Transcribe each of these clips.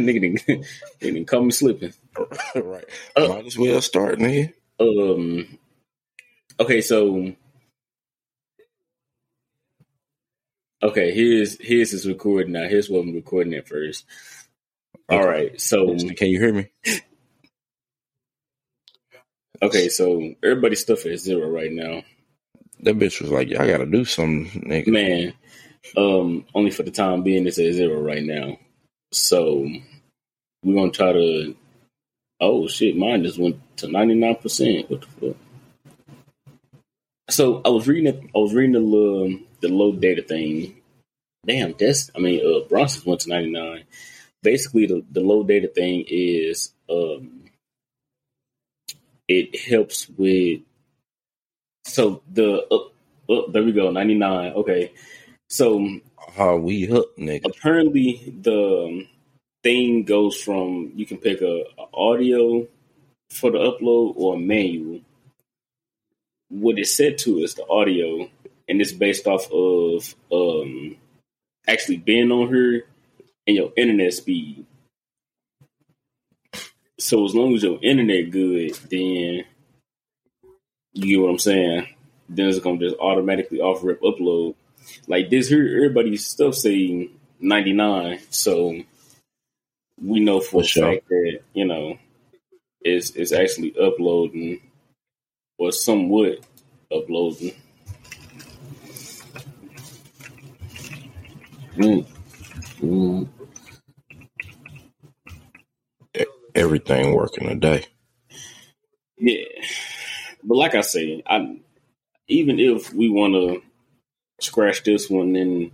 nigga didn't, didn't come slipping. right. Uh, Might as well start, nigga. Um. Okay, so okay, here's here's his recording now. Here's what I'm recording at first. Okay. All right, so can you hear me? Okay, so everybody's stuff is zero right now. That bitch was like, "Y'all got to do something, nigga." Man, um, only for the time being, it's at zero right now. So we're gonna try to. Oh shit! Mine just went to ninety nine percent. What the fuck? So I was reading. I was reading the the low data thing. Damn, that's. I mean, uh, Bronson's went to ninety nine. Basically, the the low data thing is um, it helps with. So the uh, uh, there we go ninety nine. Okay, so how we hook nigga. Apparently, the um, thing goes from you can pick a, a audio for the upload or a manual. What it's set to is the audio, and it's based off of um, actually being on here and your internet speed. So as long as your internet good, then you get what I'm saying. Then it's gonna just automatically off rip upload. Like this here, everybody's stuff saying 99, so we know for, for sure. fact that you know it's it's actually uploading or somewhat uploading. Mm. Mm. Everything working today. Yeah, but like I say, I even if we want to scratch this one and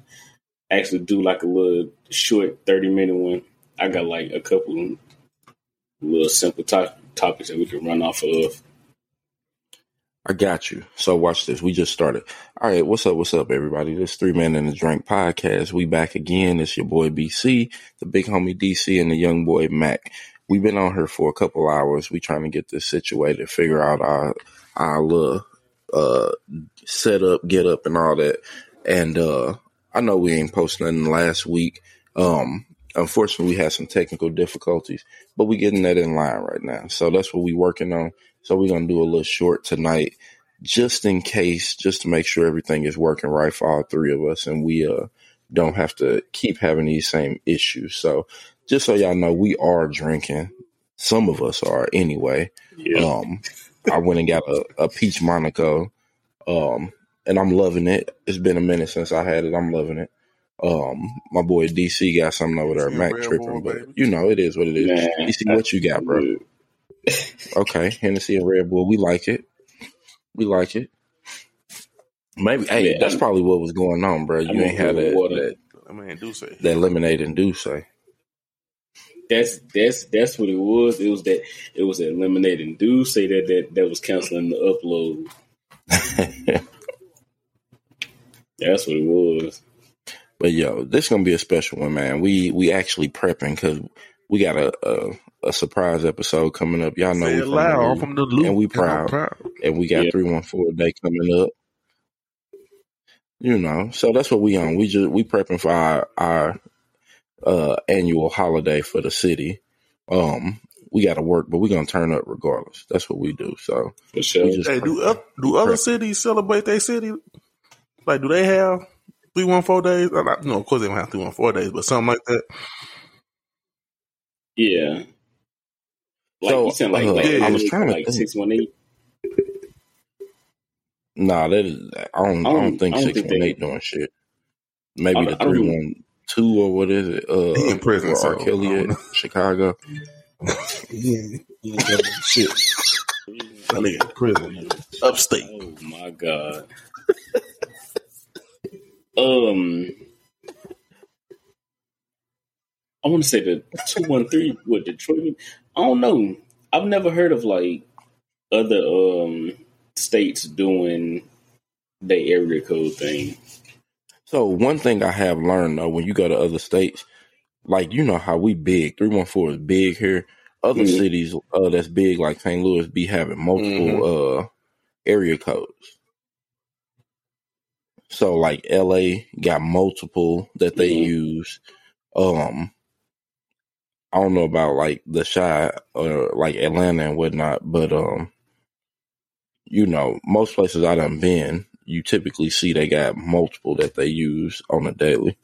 actually do like a little short thirty minute one, I got like a couple little simple to- topics that we can run off of. I got you. So watch this. We just started. All right, what's up? What's up, everybody? This three man and a drink podcast. We back again. It's your boy BC, the big homie DC, and the young boy Mac. We've been on here for a couple hours. We trying to get this situated, figure out our our little uh set up, get up, and all that. And uh I know we ain't posting nothing last week. Um, unfortunately, we had some technical difficulties, but we're getting that in line right now. So that's what we're working on. So we're gonna do a little short tonight, just in case, just to make sure everything is working right for all three of us, and we uh don't have to keep having these same issues. So just so y'all know, we are drinking. Some of us are anyway. Yeah. Um, I went and got a, a peach Monaco, um, and I'm loving it. It's been a minute since I had it. I'm loving it. Um, my boy DC got something over there, Mac tripping, but baby. you know it is what it is. Man, DC, what you got, bro? okay, Hennessy and Red Bull, we like it. We like it. Maybe, hey, yeah, that's probably what was going on, bro. You ain't had that, that, I mean, do say that lemonade and do say. That's that's that's what it was. It was that it was that lemonade and do say that that that was canceling the upload. that's what it was. But yo, this is gonna be a special one, man. We we actually prepping because we got a, a, a surprise episode coming up. Y'all know Say we from, loud, the, from the loop, and we proud. proud. and we got three one four day coming up. You know, so that's what we on. We just we prepping for our our uh, annual holiday for the city. Um, we got to work, but we're gonna turn up regardless. That's what we do. So, for sure. Hey, do uh, do other cities celebrate their city? Like, do they have three one four days. Not, no, of course they don't have three one four days, but something like that. Yeah. Like so, you said, like, uh, like yeah, I was trying to like six one eight. Nah, that is. I don't. I don't, I don't think six one eight doing shit. Maybe the three one two or what is it? Uh, he in prison. Or R. Kelly at Chicago. yeah, yeah, shit. I in prison, upstate. Oh my god. Um, I want to say the two one three with Detroit. I don't know. I've never heard of like other um states doing the area code thing. So one thing I have learned though, when you go to other states, like you know how we big three one four is big here. Other mm-hmm. cities uh, that's big like St. Louis be having multiple mm-hmm. uh area codes. So like LA got multiple that they mm-hmm. use. Um I don't know about like the shy or like Atlanta and whatnot, but um, you know, most places I done been, you typically see they got multiple that they use on a daily.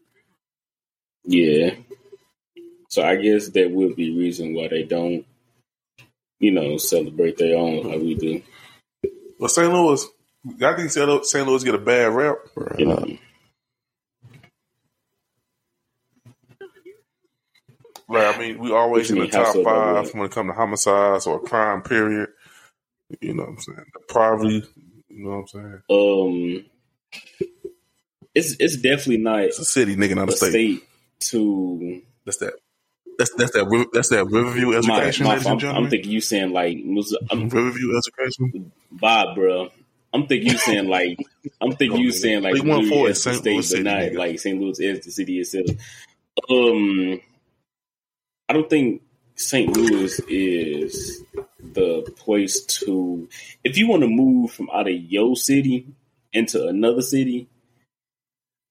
Yeah. So I guess that would be reason why they don't, you know, celebrate their own like we do. Well, St. Louis, I think St. Louis get a bad rap. You know, Like, I mean, we always in the top five when it comes to homicides or crime, period. You know what I'm saying? The poverty, you know what I'm saying? um, it's it's definitely not It's a city, nigga, not a a state. state to That's that. That's that's that. That's that Riverview my, education, my ladies I'm, and gentlemen. I'm thinking you saying like I'm Riverview education. Bob, bro. I'm thinking you saying like I'm thinking you saying like They won Missouri for it, as the St. state, Louis but not like St. Louis is the city itself. Um, I don't think St. Louis is the place to if you want to move from out of your city into another city.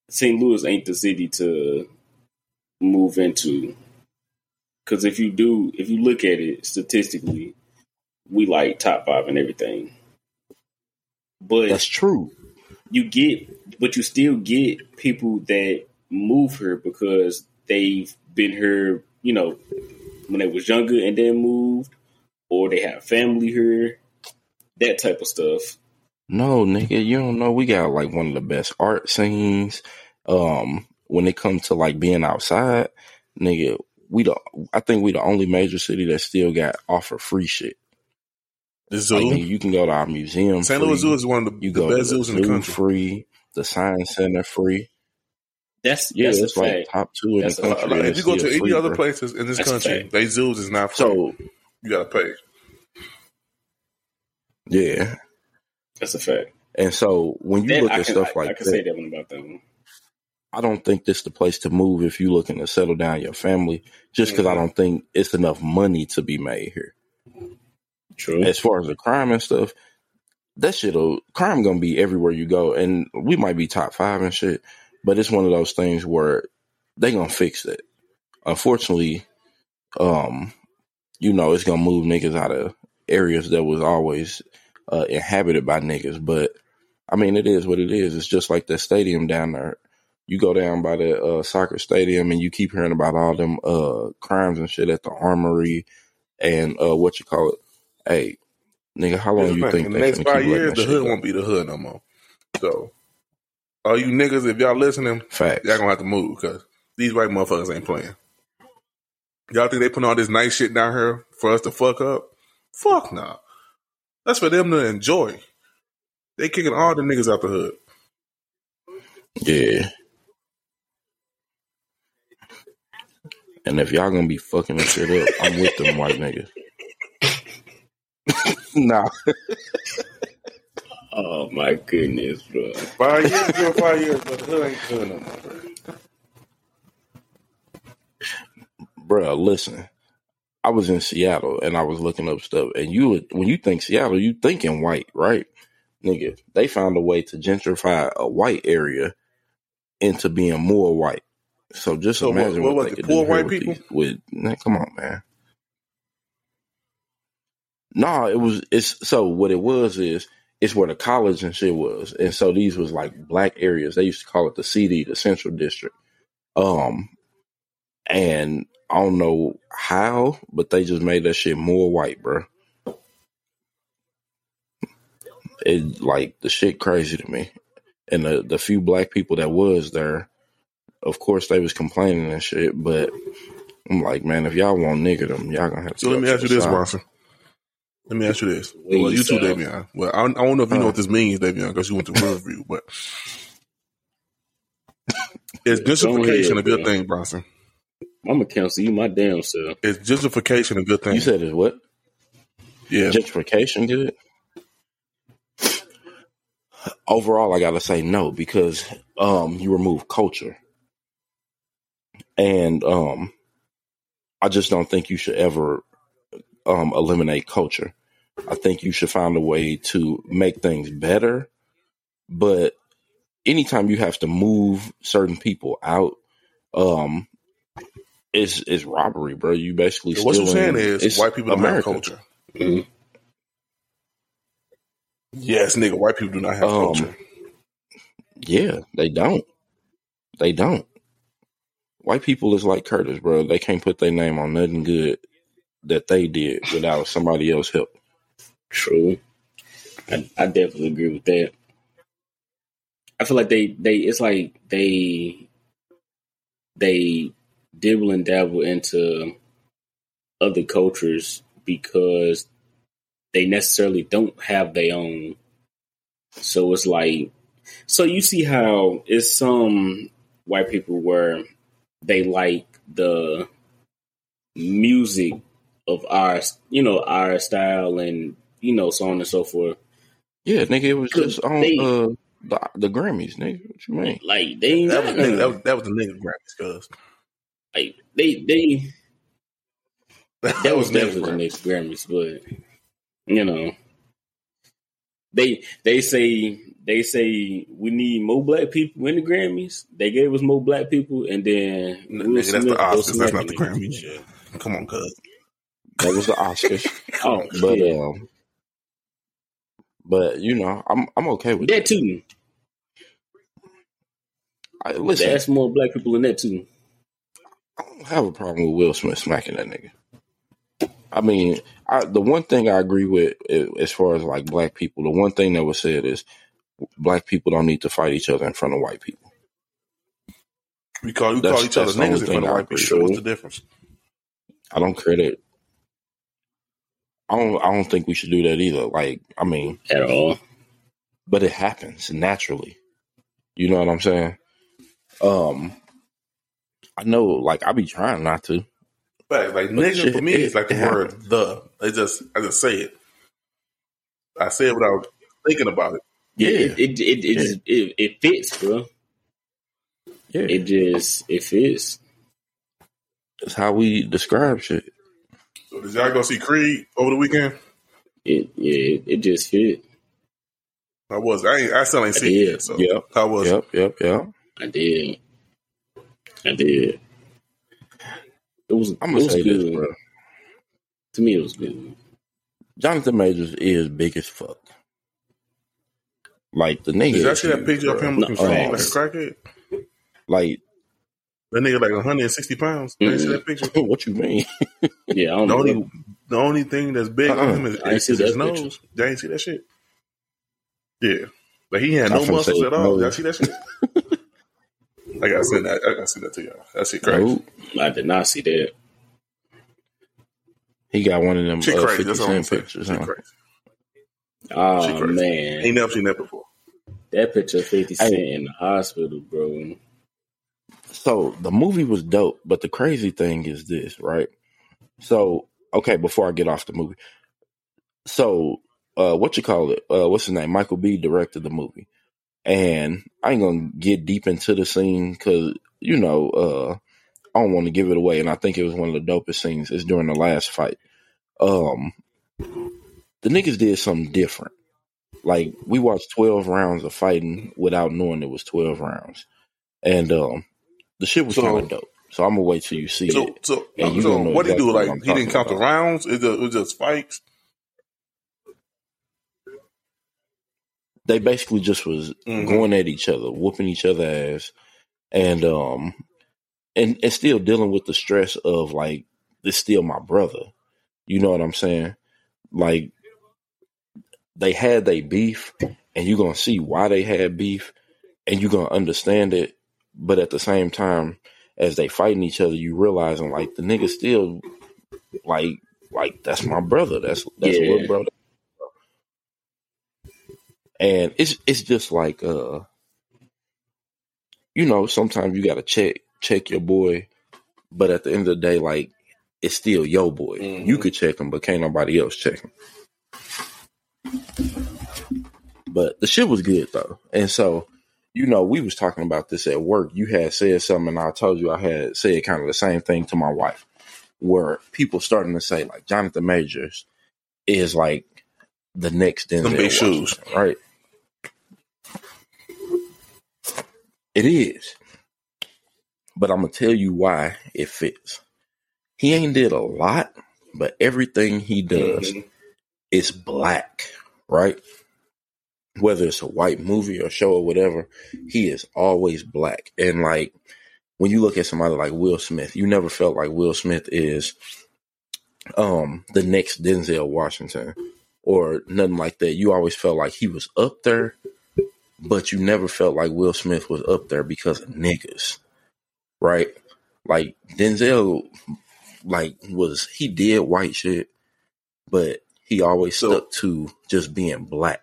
St. Louis ain't the city to move into because if you do, if you look at it statistically, we like top five and everything. But That's true. you get, but you still get people that move here because they've been here, you know, when they was younger and then moved, or they have family here, that type of stuff. No, nigga, you don't know. We got like one of the best art scenes. Um, when it comes to like being outside, nigga, we the I think we the only major city that still got offer free shit. The Like, zoo. nigga, you can go to our museum. St. free. Louis Zoo is one of the, You the go best to the zoos in the zoo country. free. The science center free. That's Yeah, that's it's a like fact. top two in That's the country. Like, if you go to any free, other places in this That's country, fact. they zoos is not free. So you gotta pay. yeah, That's a fact. and so when you That, look I at can, stuff I, like I can that, say that one about that one. I don't think this is the place to move if you're looking to settle down your family. Just because I Mhm. don't think it's enough money to be made here. True. As far as the crime and stuff, that shit'll crime gonna be everywhere you go, and we might be top five and shit, but it's one of those things where they gonna fix it. Unfortunately, um, you know, it's gonna move niggas out of areas that was always uh, inhabited by niggas. But I mean, it is what it is. It's just like that stadium down there. You go down by the uh, soccer stadium and you keep hearing about all them uh, crimes and shit at the armory and uh, what you call it. Hey, nigga, how long you think the next five years, the hood won't be the hood no more. So, all you niggas, if y'all listening, Facts. y'all gonna have to move because these white motherfuckers ain't playing. Y'all think they put all this nice shit down here for us to fuck up? Fuck no. That's for them to enjoy. They kicking all the niggas out the hood. Yeah. And if y'all gonna be fucking this shit up, I'm with them white niggas. nah. Oh my goodness, bro. Five years, give it five years, but the hood ain't the hood no more. bro. Listen. I was in Seattle and I was looking up stuff and you would when you think Seattle, you thinking white, right? Nigga, they found a way to gentrify a white area into being more white. So just So imagine what what, was they it, could poor do white people? these- with nah, come on, man. No, it was it's so what it was is it's where the college and shit was. And so these was like black areas. They used to call it the CD, the central district. Um and I don't know how, but they just made that shit more white, bro. It like the shit crazy to me. And the the few black people that was there, of course they was complaining and shit, but I'm like, man, if y'all want nigger them, y'all gonna have to So let me ask you this. Bronson. Let me ask you this. Well, you too. Davion. Well, I, I don't know if you know what this means, Davion, because you went to Riverview, but is gentrification a good thing, Bronson? I'm gonna cancel you my damn self. Is gentrification a good thing? You said it's what? yeah. Gentrification good? Overall, I gotta say no because um, you remove culture, and um, I just don't think you should ever um, eliminate culture. I think you should find a way to make things better, but anytime you have to move certain people out, um, it's it's robbery, bro. You basically So what you're saying is it's white people don't America. have culture. Mhm. Yes, nigga, white people do not have Um, culture. Yeah, they don't. They don't. White people is like Curtis, bro. They can't put their name on nothing good that they did without somebody else help. True. I, I definitely agree with that. I feel like they they it's like they they dibble and dabble into other cultures because they necessarily don't have their own. So it's like so you see how it's some white people where they like the music of our you know our style and you know so on and so forth Yeah, nigga, it was just on They- uh, the the Grammys, nigga. What you mean? like they ain't That was, nigga, that was that was the nigga Grammys, cuz like they they that, that was nigga definitely the Grammys. next Grammys, but you know, they they say they say we need more black people in the Grammys. They gave us more black people, and then N- Nigga, that's the Oscars. That's not the a nigga. Grammys. Come on, cuz. That was the Oscars, Oh, but shit. um, but you know, I'm I'm okay with that that. too. I, listen, That's more black people in that too. I don't have a problem with Will Smith smacking that nigga. I mean, I, the one thing I agree with eh, as far as like black people, the one thing that was said is black people don't need to fight each other in front of white people. We call we That's- call each other that's niggas in front thing of I white people. agree what's the difference? I don't credit. I don't. I don't think we should do that either. Like, I mean, At all. but it happens naturally. You know what I'm saying? Um, I know. Like, I be trying not to. But like But nigga shit, for me it- is like the it word the. They just I just say it. I say it without thinking about it. Yeah, Yeah. it it it, it, just- it, it fits, bro. Yeah, It just it fits. it's how we describe shit. So did y'all go see Creed over the weekend? It yeah, it, it just hit. I was. I ain't. I still ain't seen it did. yet. So Yep. I was. Yep, yep, yep. I did. I did. It was. I'm it gonna was say good. this, bro. To me, it was good. Jonathan Majors is big as fuck. Like the nigga. Did y'all is see that huge, picture of him looking No, strong uh, like a crackhead? Like, That nigga like 160 pounds. Did you see Mm-mm. that picture? what you mean? Yeah, I don't The know. only the only thing that's big Uh-uh. on him is, I ain't is his that nose. picture. Y'all ain't see that shit? Yeah. but he had no muscles say, at all. no. Y'all see that shit? I gotta send that. I gotta send that to y'all. That shit crazy. Nope. I did not see that. He got one of them Shit uh, crazy. 50 That's all Cent pictures. Shit Huh? crazy. Oh Shit crazy. man, Ain't never seen that before. that picture of Fifty Hey. Cent in the hospital, bro. So the movie was dope, but the crazy thing is this, right? So, okay, before I get off the movie. So, uh, what you call it? Uh, what's his name? Michael B directed the movie. And I ain't gonna get deep into the scene because, you know, uh, I don't want to give it away. And I think it was one of the dopest scenes. It's during the last fight. Um, the niggas did something different. Like, we watched 12 rounds of fighting without knowing it was 12 rounds. And, um, the shit was So- kind of dope. So I'm gonna wait till you see So, it. so, you so what he do? Like he didn't count the rounds. It, just, it was just fights. They basically just was Mhm. going at each other, whooping each other ass, and um, and and still dealing with the stress of like this still my brother. You know what I'm saying? Like they had they beef, and you're gonna see why they had beef, and you're gonna understand it. But at the same time, as they fighting each other, you realizing like the nigga still like like that's my brother. That's that's Yeah. brother. And it's it's just like uh you know, sometimes you gotta check check your boy, but at the end of the day, like it's still your boy. Mhm. You could check him, but can't nobody else check him. But the shit was good though. And so, you know, we was talking about this at work. You had said something and I told you I had said kind of the same thing to my wife. Where people starting to say like Jonathan Majors is like the next Denzel Them big Washington, shoes. right? It is. but I'm gonna tell you why it fits. He ain't did a lot, but everything he does Mhm. is black, right? Whether it's a white movie or show or whatever, he is always black. And like when you look at somebody like Will Smith, you never felt like Will Smith is um the next Denzel Washington or nothing like that. You always felt like he was up there, but you never felt like Will Smith was up there because of niggas. Right? Like Denzel like was he did white shit, but he always So- stuck to just being black.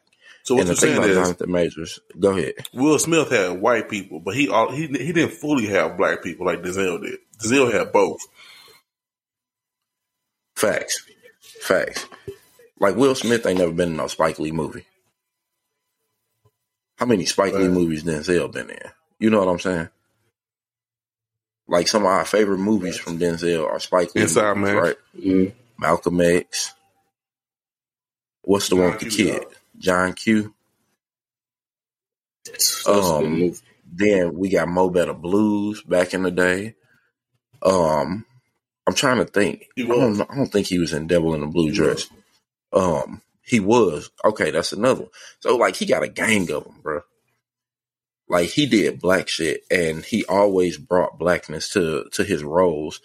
So what and the you're thing saying about is Jonathan Majors, go ahead. Will Smith had white people, but he all, he he didn't fully have black people like Denzel did. Denzel had both. Facts. Facts. Like Will Smith ain't never been in no Spike Lee movie. How many Spike Lee movies Denzel been in? You know what I'm saying? Like some of our favorite movies from Denzel are Spike Lee Inside movies, Man. right? Mhm. Malcolm X. What's the one with the Q, kid? John Q. Um. Then we got Mo Better Blues back in the day. Um, I'm trying to think. I don't, I don't think he was in Devil in the Blue Dress. Um, he was okay. That's another. One. So like he got a gang of them, bro. Like he did black shit, and he always brought blackness to to his roles,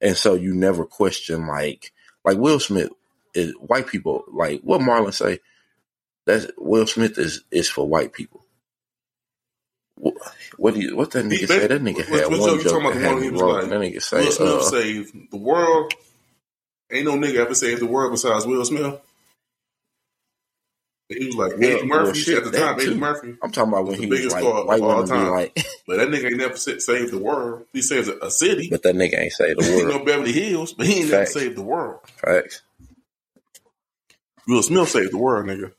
and so you never question like like Will Smith is white people. Like what Marlon say, that Will Smith is is for white people. What, what do you what that nigga He- say? That nigga had one joke talking about that the one me he was like, That nigga say, Will Smith uh, saved the world. Ain't no nigga ever saved the world besides Will Smith. He was like Well, Eddie well, Murphy shit, at the time. Eddie. Murphy, I'm talking about when he was like white all women time. like, but that nigga ain't never saved the world. He saved a, city. but that nigga ain't saved the you word. know Beverly Hills, but he ain't never saved the world. Facts. Will Smith saved the world, nigga.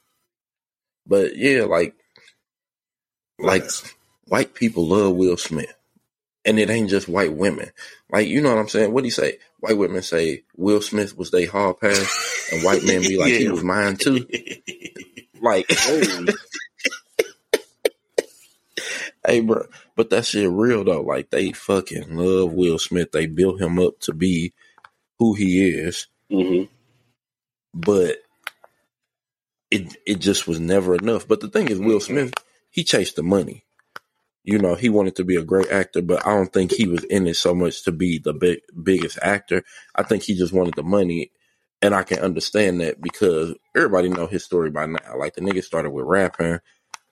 But yeah, like like white people love Will Smith. And it ain't just white women. Like, you know what I'm saying? What do you say? White women say Will Smith was they hard pass, and white men be like, he was mine too. Like, Oh, hey, bro. But that shit real though. Like, they fucking love Will Smith. They built him up to be who he is. hmm but it it just was never enough. But the thing is, Will Smith, he chased the money. You know, he wanted to be a great actor, but I don't think he was in it so much to be the big, biggest actor. I think he just wanted the money, and I can understand that because everybody know his story by now. Like the nigga started with rapping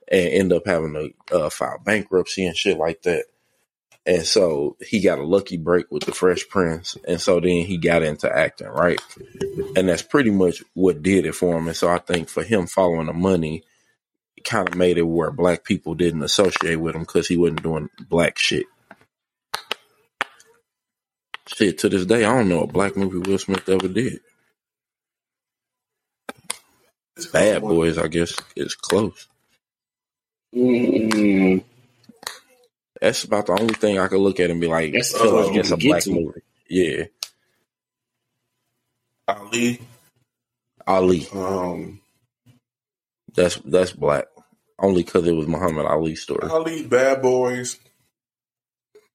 and end up having to uh, file bankruptcy and shit like that. And so he got a lucky break with the Fresh Prince, and so then he got into acting, right? and that's pretty much what did it for him. And so I think for him following the money, it kind of made it where black people didn't associate with him because he wasn't doing black shit. Shit, to this day, I don't know a black movie Will Smith ever did. Bad Boys, I guess, is close. mm That's about the only thing I could look at and be like, That's feel like it's a black to. movie. Yeah, Ali, Ali. um, That's that's black. Only because it was Muhammad Ali's story. Ali, Bad Boys,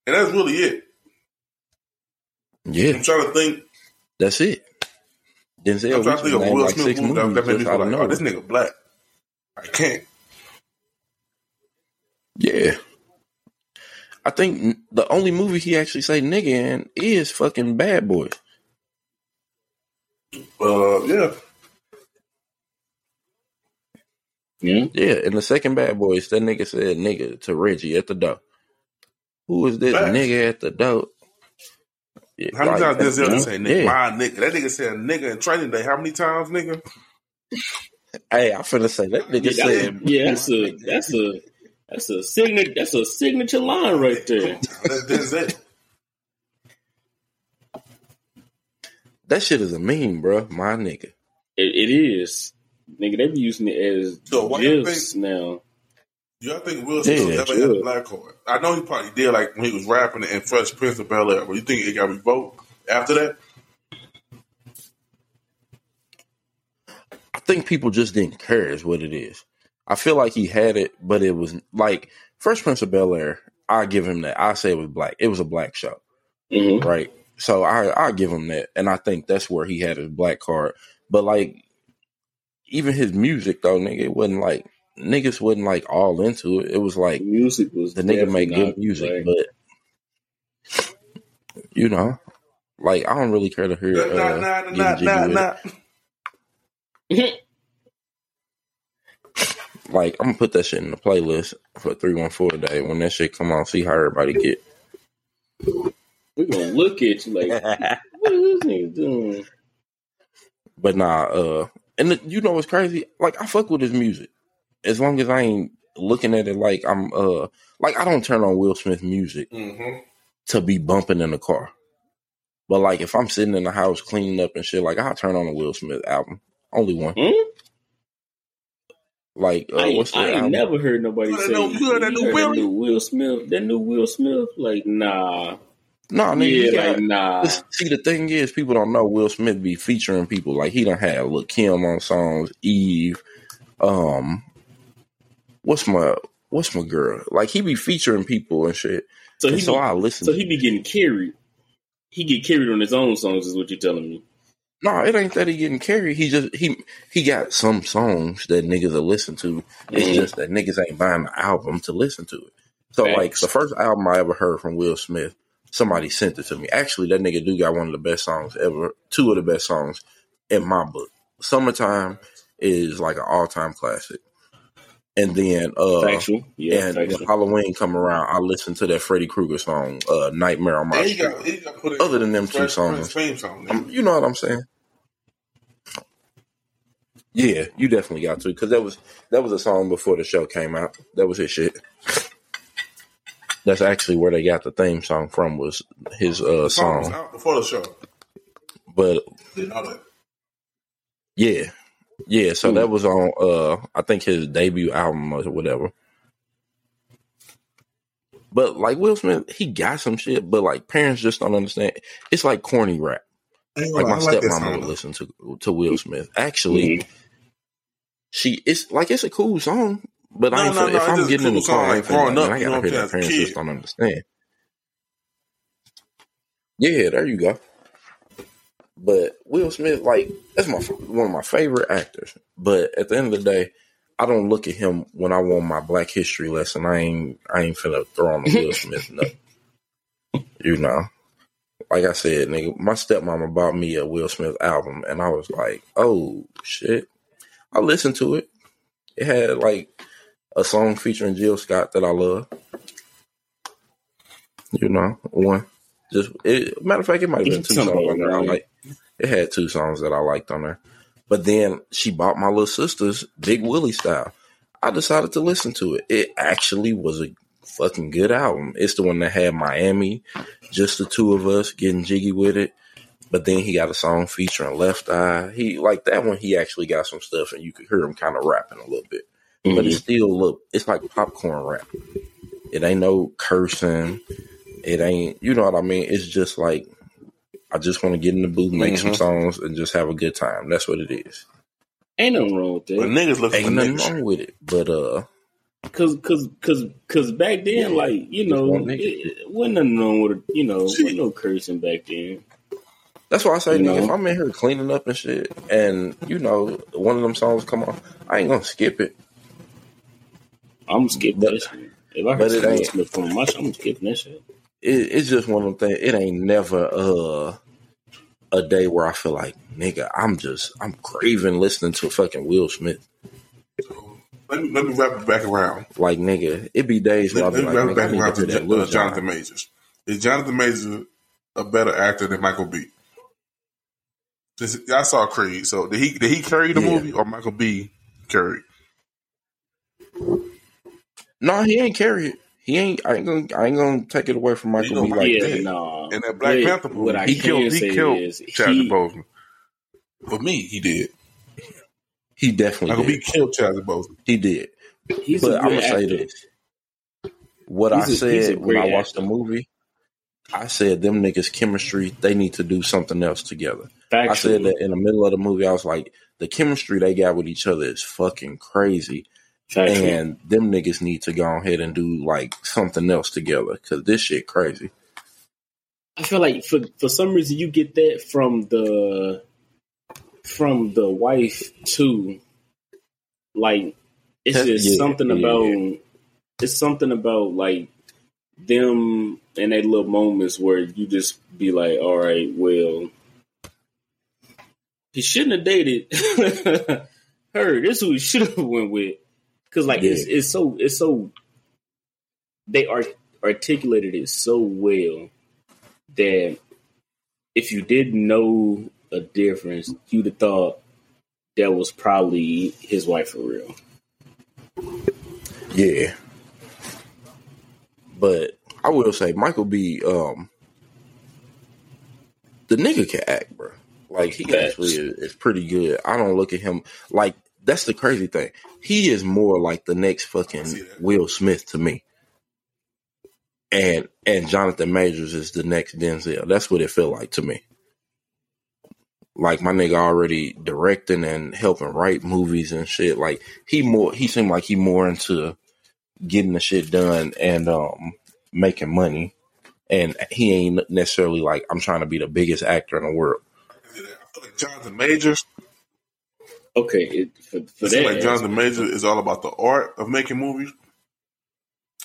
and that's really it. Yeah, I'm trying to think. that's it. Denzel I'm trying to think of Will like Smith six movie that, movies that made me feel like, oh, this nigga black. I can't. Yeah. I think the only movie he actually say nigga in is fucking Bad Boys. Uh, yeah. Yeah. Yeah, in the second Bad Boys, that nigga said nigga to Reggie at the door. Who is this Facts. nigga at the door? Yeah, How many like, times Denzel yeah. just say nigga? Yeah. My nigga. That nigga said nigga in training day. How many times, nigga? Hey, I finna say that nigga Yeah, said yeah, that's a that's a that's a signature that's a signature line right there. That's Denzel. that shit is a meme, bro. My nigga. It, it is, nigga. They be using it as So why you gifs now. Y'all think Will Smith Yeah, ever had a black card? I know he probably did, like when he was rapping in Fresh Prince of Bel Air. But you think it got revoked after that? I think people just didn't care is what it is. I feel like he had it, but it was like Fresh Prince of Bel Air. I give him that. I say it was black. It was a black show, Mhm. right? So I I give him that, and I think that's where he had his black card. But like, even his music though, nigga, it wasn't like niggas wasn't like all into it. It was like music was the nigga make good music, black. but you know, like I don't really care to hear uh, nah, nah, nah, nah, nah. Like I'm gonna put that shit in the playlist for three one four today. When that shit come on, see how everybody get. We're gonna look at you like, what is this nigga doing? But nah, uh, and the, you know what's crazy? Like I fuck with his music as long as I ain't looking at it like I'm uh like I don't turn on Will Smith music Mm-hmm. to be bumping in the car. But like if I'm sitting in the house cleaning up and shit, like I'll turn on a Will Smith album. Only one. Hmm? Like uh, I, ain't- what's the I ain't never heard nobody You heard say that new- you heard that new Willie? Will Smith. That new Will Smith. Like, nah, No, nigga, yeah, like nah. See, the thing is, people don't know Will Smith be featuring people like he don't have Lil Kim on songs, Eve, um, what's my what's my girl? Like he be featuring people and shit. So And he, so be, I listen. so he be getting carried. He get carried on his own songs, is what you're telling me. No, it ain't that he getting carried. He just he he got some songs that niggas will listen to. It's Mhm. just that niggas ain't buying the album to listen to it. So like the first album I ever heard from Will Smith, somebody sent it to me. Actually, that nigga do got one of the best songs ever. Two of the best songs in my book. Summertime is like an all time classic. And then uh Factual, yeah, and when. Halloween come around, I listen to that Freddy Krueger song, uh, Nightmare on My And Street. got, got Other than them two songs. Song. Um, you know what I'm saying? Yeah, you definitely got to because that was that was a song before the show came out. That was his shit. That's actually where they got the theme song from was his uh, the song was song. out before the show. But Didn't know that. yeah, yeah. So Hmm. that was on uh I think his debut album or whatever. But like Will Smith, he got some shit, but like parents just don't understand. It's like corny rap. I Like my I like song, would listen to to Will Smith. Actually, Mhm. she it's like it's a cool song, but I No, ain't no, no, if I'm getting in the cool car, I ain't growing up, I gotta hear that. saying, as a Parents just don't understand. Yeah, there you go. But Will Smith, like that's my one of my favorite actors. But at the end of the day, I don't look at him when I want my Black History lesson. I ain't I ain't finna throw on the Will Smith nothing. You know, like I said, nigga, my stepmama bought me a Will Smith album, and I was like, oh shit. I listened to it. It had like a song featuring Jill Scott that I love. You know, one. Just it, matter of fact, it might have been two songs on there. I like. It had two songs that I liked on there. But then she bought my little sister's Big Willie style. I decided to listen to it. It actually was a fucking good album. It's the one that had Miami, just the two of us getting jiggy with it. But then he got a song featuring Left Eye. He like that one. He actually got some stuff, and you could hear him kind of rapping a little bit. But it's mm-hmm. still look. It's like popcorn rap. It ain't no cursing. It ain't. You know what I mean? It's just like I just want to get in the booth, make some Mhm. songs, and just have a good time. That's what it is. Ain't nothing wrong with But niggas looking Ain't nothing niggas. wrong with it. But uh, Cause, cause, cause, cause back then, like you know, it, it wasn't nothing wrong with it. You know, wasn't no cursing back then. that's why I say, You nigga, know? if I'm in here cleaning up and shit, and you know one of them songs come on, I ain't gonna skip it. I'm gonna skip But- that shit. If I but heard it Will ain't- Smith on my show, I'm skipping that shit. It. It's just one of them things. It ain't never uh a day where I feel like, nigga, I'm just I'm craving listening to fucking Will Smith. Let me, let me wrap it back around. Like, nigga, it be days where Let, be let like, me wrap it back around to to uh, Jonathan Jon. Majors. Is Jonathan Majors a better actor than Michael B? I saw Creed, so did he did he carry the Yeah. movie or Michael B carried? No, he ain't carry it. He ain't. I ain't gonna. I ain't gonna take it away from Michael B. Like yeah, that. no. And that Black Wait, Panther movie, what I he can killed say he killed is Chadwick he- Boseman. For me, he did. He definitely Michael did. B killed Chadwick Boseman. He did. He's But a I'm gonna say actor. this: what He's I a- said when I great watched the movie, I said them niggas chemistry. They need to do something else together. I said that in the middle of the movie. I was like, the chemistry they got with each other is fucking crazy. Factual. and them niggas need to go ahead and do like something else together because this shit crazy. I feel like for for some reason you get that from the from the wife too. Like it's Yeah, just something yeah, about it's something about like them and they little moments where you just be like, all right, well, he shouldn't have dated her. This is who he should have went with. Cause like it's it's so it's so they are articulated it so well that if you didn't know a difference, you'd have thought that was probably his wife for real. Yeah. But I will say Michael B. Um, the nigga can act, bro. Like he actually is, is pretty good. I don't look at him like that's the crazy thing. He is more like the next fucking. Will Smith to me. And and Jonathan Majors is the next Denzel. That's what it felt like to me. Like my nigga already directing and helping write movies and shit. Like he more he seemed like he more into getting the shit done and um making money. And he ain't necessarily like I'm trying to be the biggest actor in the world. I feel like Jonathan Majors. Okay, it, for, for that, like Jonathan Majors is all about the art of making movies,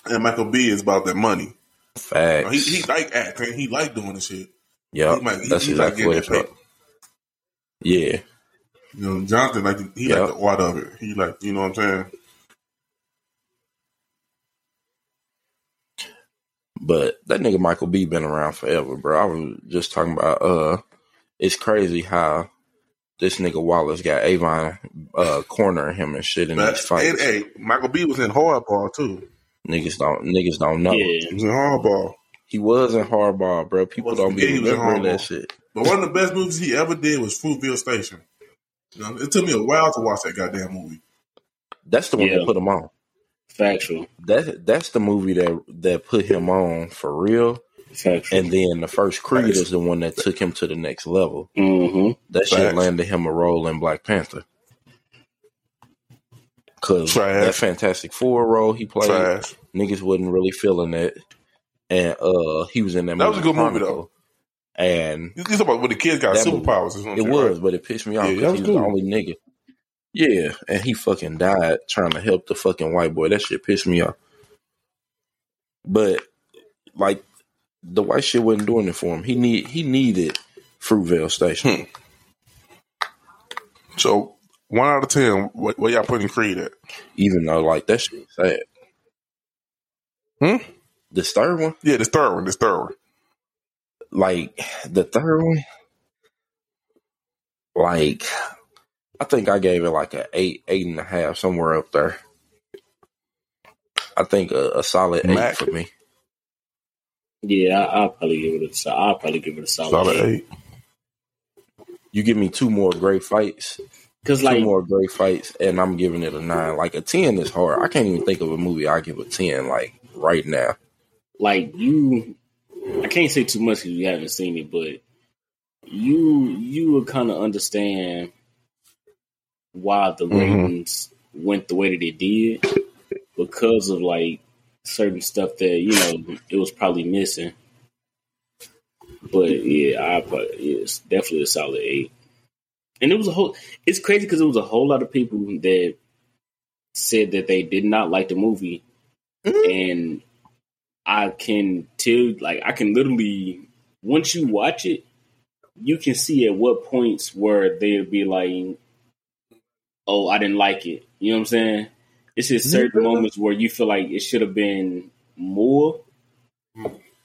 and Michael B is about that money. Facts. He, he like acting. He like doing the shit. Yeah, He he- that's he like exactly getting what it's about. Yeah, You know, Jonathan like he Yep. like the art of it. He like you know what I'm saying. but that nigga Michael B been around forever, bro. I was just talking about uh, it's crazy how this nigga Wallace got Avon uh cornering him and shit in But fight. and, hey, Michael B was in hardball too. Niggas don't niggas don't know. yeah, He was in hardball. He was in hardball, bro. People Well, don't be yeah, he was in remembering that shit. But one of the best movies he ever did was Fruitvale Station. You know, it took me a while to watch that goddamn movie. That's the one Yeah. that put him on. factual, That that's the movie that that put him on for real. Factual. And then the first Creed Facts. is the one that took him to the next level. hmm That shit Facts. landed him a role in Black Panther. Cause Trash. that Fantastic Four role he played, Trash. niggas wasn't really feeling it. And uh he was in that That was a good movie, though. And You talking about when the kids got movie. superpowers? is it was, right? but it pissed me off because that he was was the only nigga. Yeah, and he fucking died trying to help the fucking white boy. That shit pissed me off. But like the white shit wasn't doing it for him. He need he needed Fruitvale Station. Hmm. So one out of ten, what, where y'all putting Creed at? Even though like that shit sad. Hmm? This third one, Yeah, this third one. This third one. like the third one, like I think I gave it like a eight, eight and a half, somewhere up there. I think a, a solid eight for me. Yeah, I, I'll probably give it a. I'll probably give it a solid, Solid eight. eight. You give me two more great fights, Because two like, more great fights, and I'm giving it a nine. Like a ten is hard. I can't even think of a movie I give a ten like right now. like you, I can't say too much because you haven't seen it, but you you will kind of understand why the Mhm. ratings went the way that it did because of like certain stuff that you know it was probably missing. But yeah, I probably it's definitely a solid eight. And it was a whole. It's crazy because it was a whole lot of people that said that they did not like the movie, mm-hmm. and I can tell, like, I can literally once you watch it, you can see at what points where they'd be like, "Oh, I didn't like it." You know what I'm saying? It's just certain Nigga. moments where you feel like it should have been more.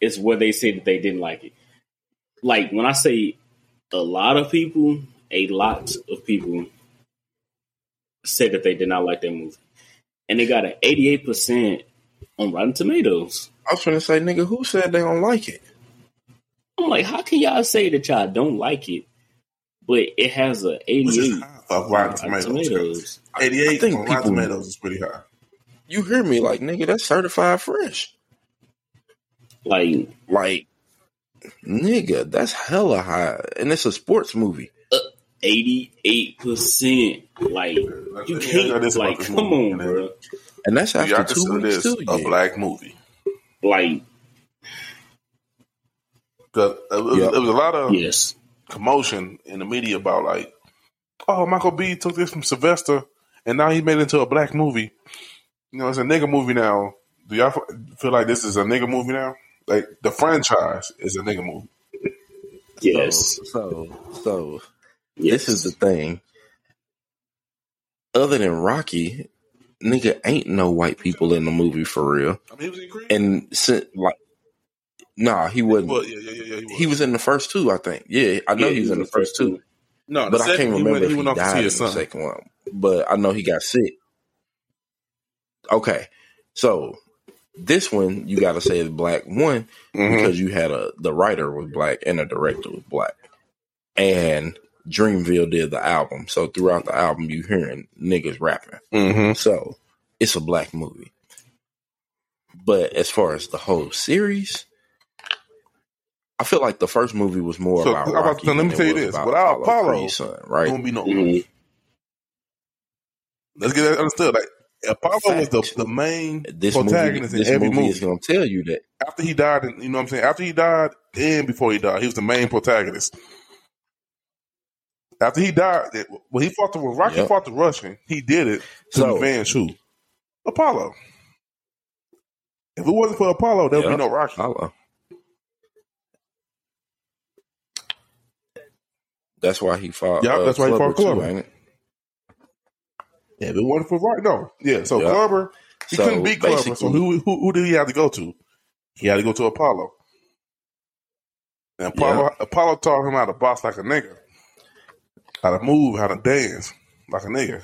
It's where they say that they didn't like it. Like when I say a lot of people, a lot of people said that they did not like that movie, and they got an 88 percent on Rotten Tomatoes. I was trying to say, nigga, who said they don't like it? I'm like, how can y'all say that y'all don't like it, but it has a Which is 88 high for on Rotten Rotten Tomatoes. Tomatoes? I 88 think on Rotten people- Tomatoes is pretty high. You hear me? Like, nigga, that's certified fresh. Like, Like, nigga, that's hella high, and it's a sports movie. Uh, eighty eight percent. Like you can't. Like come on, bro. And that's after Y'all two consider weeks this too. a yeah. black movie. Like 'Cause it was, Yep. it was a lot of yes, commotion in the media about like, oh, Michael B took this from Sylvester and now he made it into a black movie. You know, it's a nigga movie now. Do y'all feel like this is a nigga movie now? Like the franchise is a nigga movie. yes, So, so yes. this is the thing. Other than Rocky, nigga ain't no white people in the movie for real. I mean, he was in Creed. And si- like, nah, he wasn't. well, yeah, yeah, yeah, yeah, he was. He was in the first two, I think. Yeah, I know Yeah, he was in the first two, no, but I can't remember went, if he he died in the second one. But I know he got sick. Okay, so this one you got to say is black one Mhm. because you had a the writer was black and the director was black, and Dreamville did the album. So throughout the album, you hearing niggas rapping. Mhm. So it's a black movie. But as far as the whole series, I feel like the first movie was more So, about. how about- Rocky so let me tell you this. Without Apollo, Creed's son, There right? won't be no. Mhm. Let's get that understood. Like Apollo was the, the main This movie, protagonist this in every movie, movie. is going to tell you that. after he died, and you know what I'm saying? After he died and before he died, he was the main protagonist. After he died, it- when he fought the when Rocky Yep. fought the Russian, he did it to So- revenge who? Apollo. If it wasn't for Apollo, there would Yep. be no Rocky. Apollo. That's why he fought. Yeah, uh, that's why he fought too, Clubber. ain't it? It wasn't for Rocky, no, yeah. So Yep. Clubber, he So, couldn't beat Clubber. So who, who who did he have to go to? He had to go to Apollo. And Apollo Apollo taught him how to box like a nigga, how to move, how to dance like a nigga.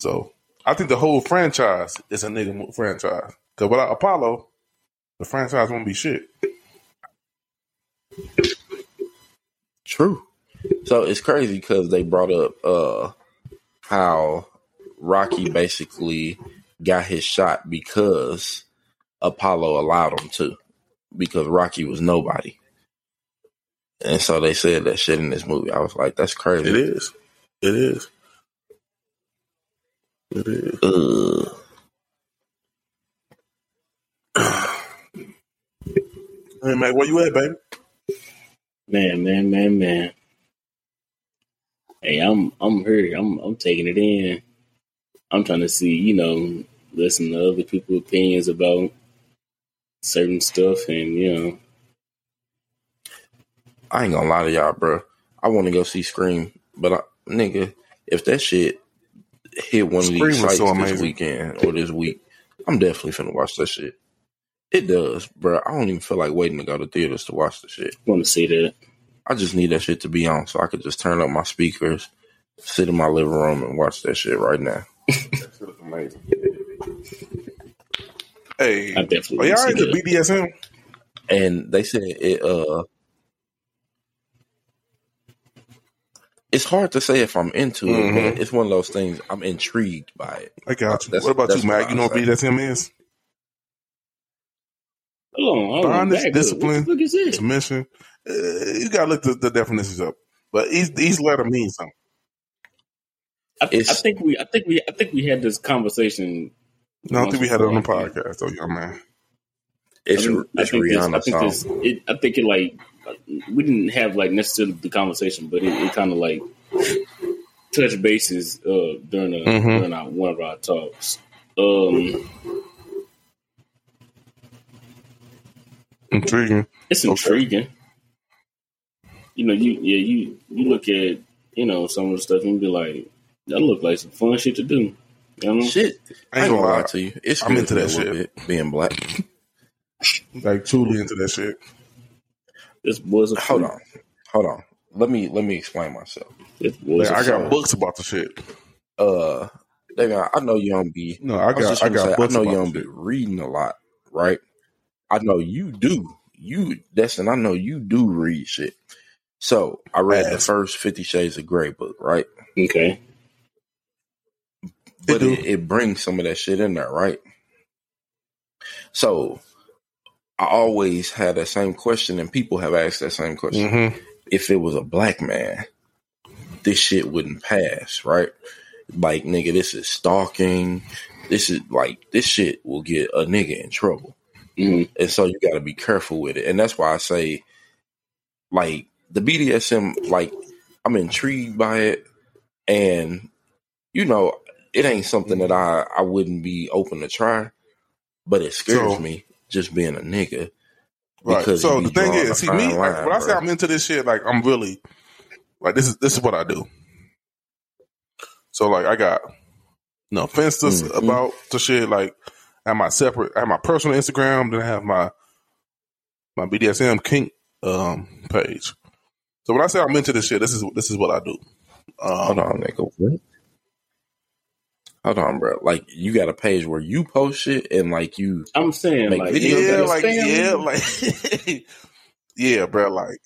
So I think the whole franchise is a nigga franchise. Because without Apollo, the franchise won't be shit. True. So it's crazy because they brought up uh how Rocky basically got his shot because Apollo allowed him to, because Rocky was nobody. And so they said that shit in this movie. I was like, that's crazy. It is. It is. It is. Ugh. Hey man, where you at, baby? Man, man, man, man. Hey, I'm I'm here. I'm I'm taking it in. I'm trying to see, you know, listen to other people's opinions about certain stuff, and you know, I ain't gonna lie to y'all, bro. I want to go see Scream, but I, nigga, if that shit hit one of these was sites so this weekend or this week, I'm definitely finna watch that shit. It does, bro. I don't even feel like waiting to go to theaters to watch the shit. want to see that. I just need that shit to be on so I could just turn up my speakers, sit in my living room, and watch that shit right now. That shit look amazing. Hey, I definitely are y'all wanna into that. BDSM? And they said it. uh It's hard to say if I'm into it, Mhm. but it's one of those things. I'm intrigued by it. I got you. That's- what about you, Mac? You know what I say. BDSM is? Hold on, hold on. Back discipline, What the fuck is this? Submission. Uh, you gotta look the, the definitions up. But each, each letter means something. I, I think we, I think we, I think we had this conversation. No, I don't think we had it on the podcast, though, young man. It's, I think, I it's think this, I Rihanna's think song. this, it, I think it like we didn't have like necessarily the conversation, but it, it kind of like touched bases uh, during a, Mhm. during our, one of our talks. Um, Intriguing. it's Okay. intriguing. You know, you yeah, you you look at you know some of the stuff and you be like, that look like some fun shit to do. You know, Shit, I I ain't ain't gonna lie. to you. It's I'm into that shit. bit, being black. Like, truly into that shit. this was a Hold on, hold on. Let me let me explain myself. This was Like, a I got books about the shit. Uh, David, I know you don't be. No, I I, got just I gonna got say, I know you about don't be reading a lot, right? I know you do. You, Destin, I know you do read shit. So I read the first Fifty Shades of Grey book, right? Okay. But it, it brings some of that shit in there, right? So I always had that same question, and people have asked that same question. Mm-hmm. If it was a black man, this shit wouldn't pass, right? Like, nigga, this is stalking. This is like this shit will get a nigga in trouble. Mhm. And so you got to be careful with it. And that's why I say, like, the BDSM, like, I'm intrigued by it. And, you know, it ain't something that I, I wouldn't be open to try, but it scares So- me just being a nigga. Right. So the thing is, see me like, line, when I say bro. I'm into this shit, like I'm really like this is this is what I do. So like I got no offenses Mhm. about the shit. Like I have my separate, I have my personal Instagram, then I have my my BDSM kink um page. So when I say I'm into this shit, this is this is what I do. Hold Um, on, nigga. What? Hold on, bro. Like, you got a page where you post shit and, like, you. I'm saying Make like videos yeah, like spam, yeah, like yeah, bro. Like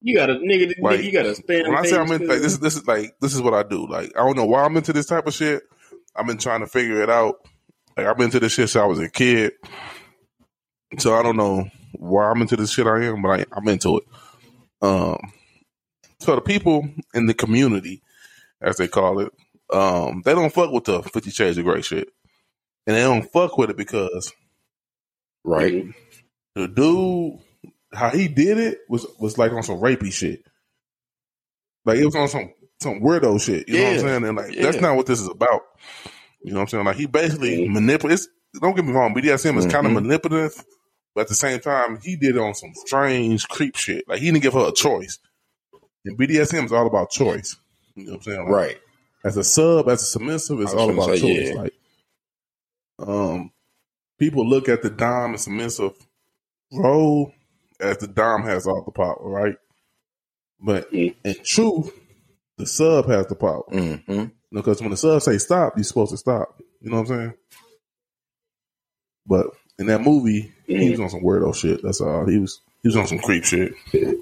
you got a nigga, nigga, you got a spam. when I say I'm into like too. this, this is like this is what I do. Like I don't know why I'm into this type of shit. I've been trying to figure it out. Like I've been into this shit since I was a kid. So I don't know why I'm into this shit I am, but I, I'm into it. Um, so the people in the community, as they call it, um, they don't fuck with the Fifty Shades of Grey shit, and they don't fuck with it because Right? The dude, how he did it was was like on some rapey shit. Like it was on some some weirdo shit. You know what I'm saying? And like that's not what this is about. You know what I'm saying? Like he basically Mhm. manipulates. Don't get me wrong, BDSM is kind of manipulative, but at the same time, he did it on some strange creep shit. Like he didn't give her a choice. And BDSM is all about choice. You know what I'm saying? Like, Right. as a sub, as a submissive, it's all about say, choice. yeah. Like, um, people look at the dom and submissive role as the dom has all the power, right? But Mm. in truth, the sub has the power because when the sub say stop, you're supposed to stop. You know what I'm saying? But in that movie, he was on some weirdo shit. That's all. He was he was on some creep shit. He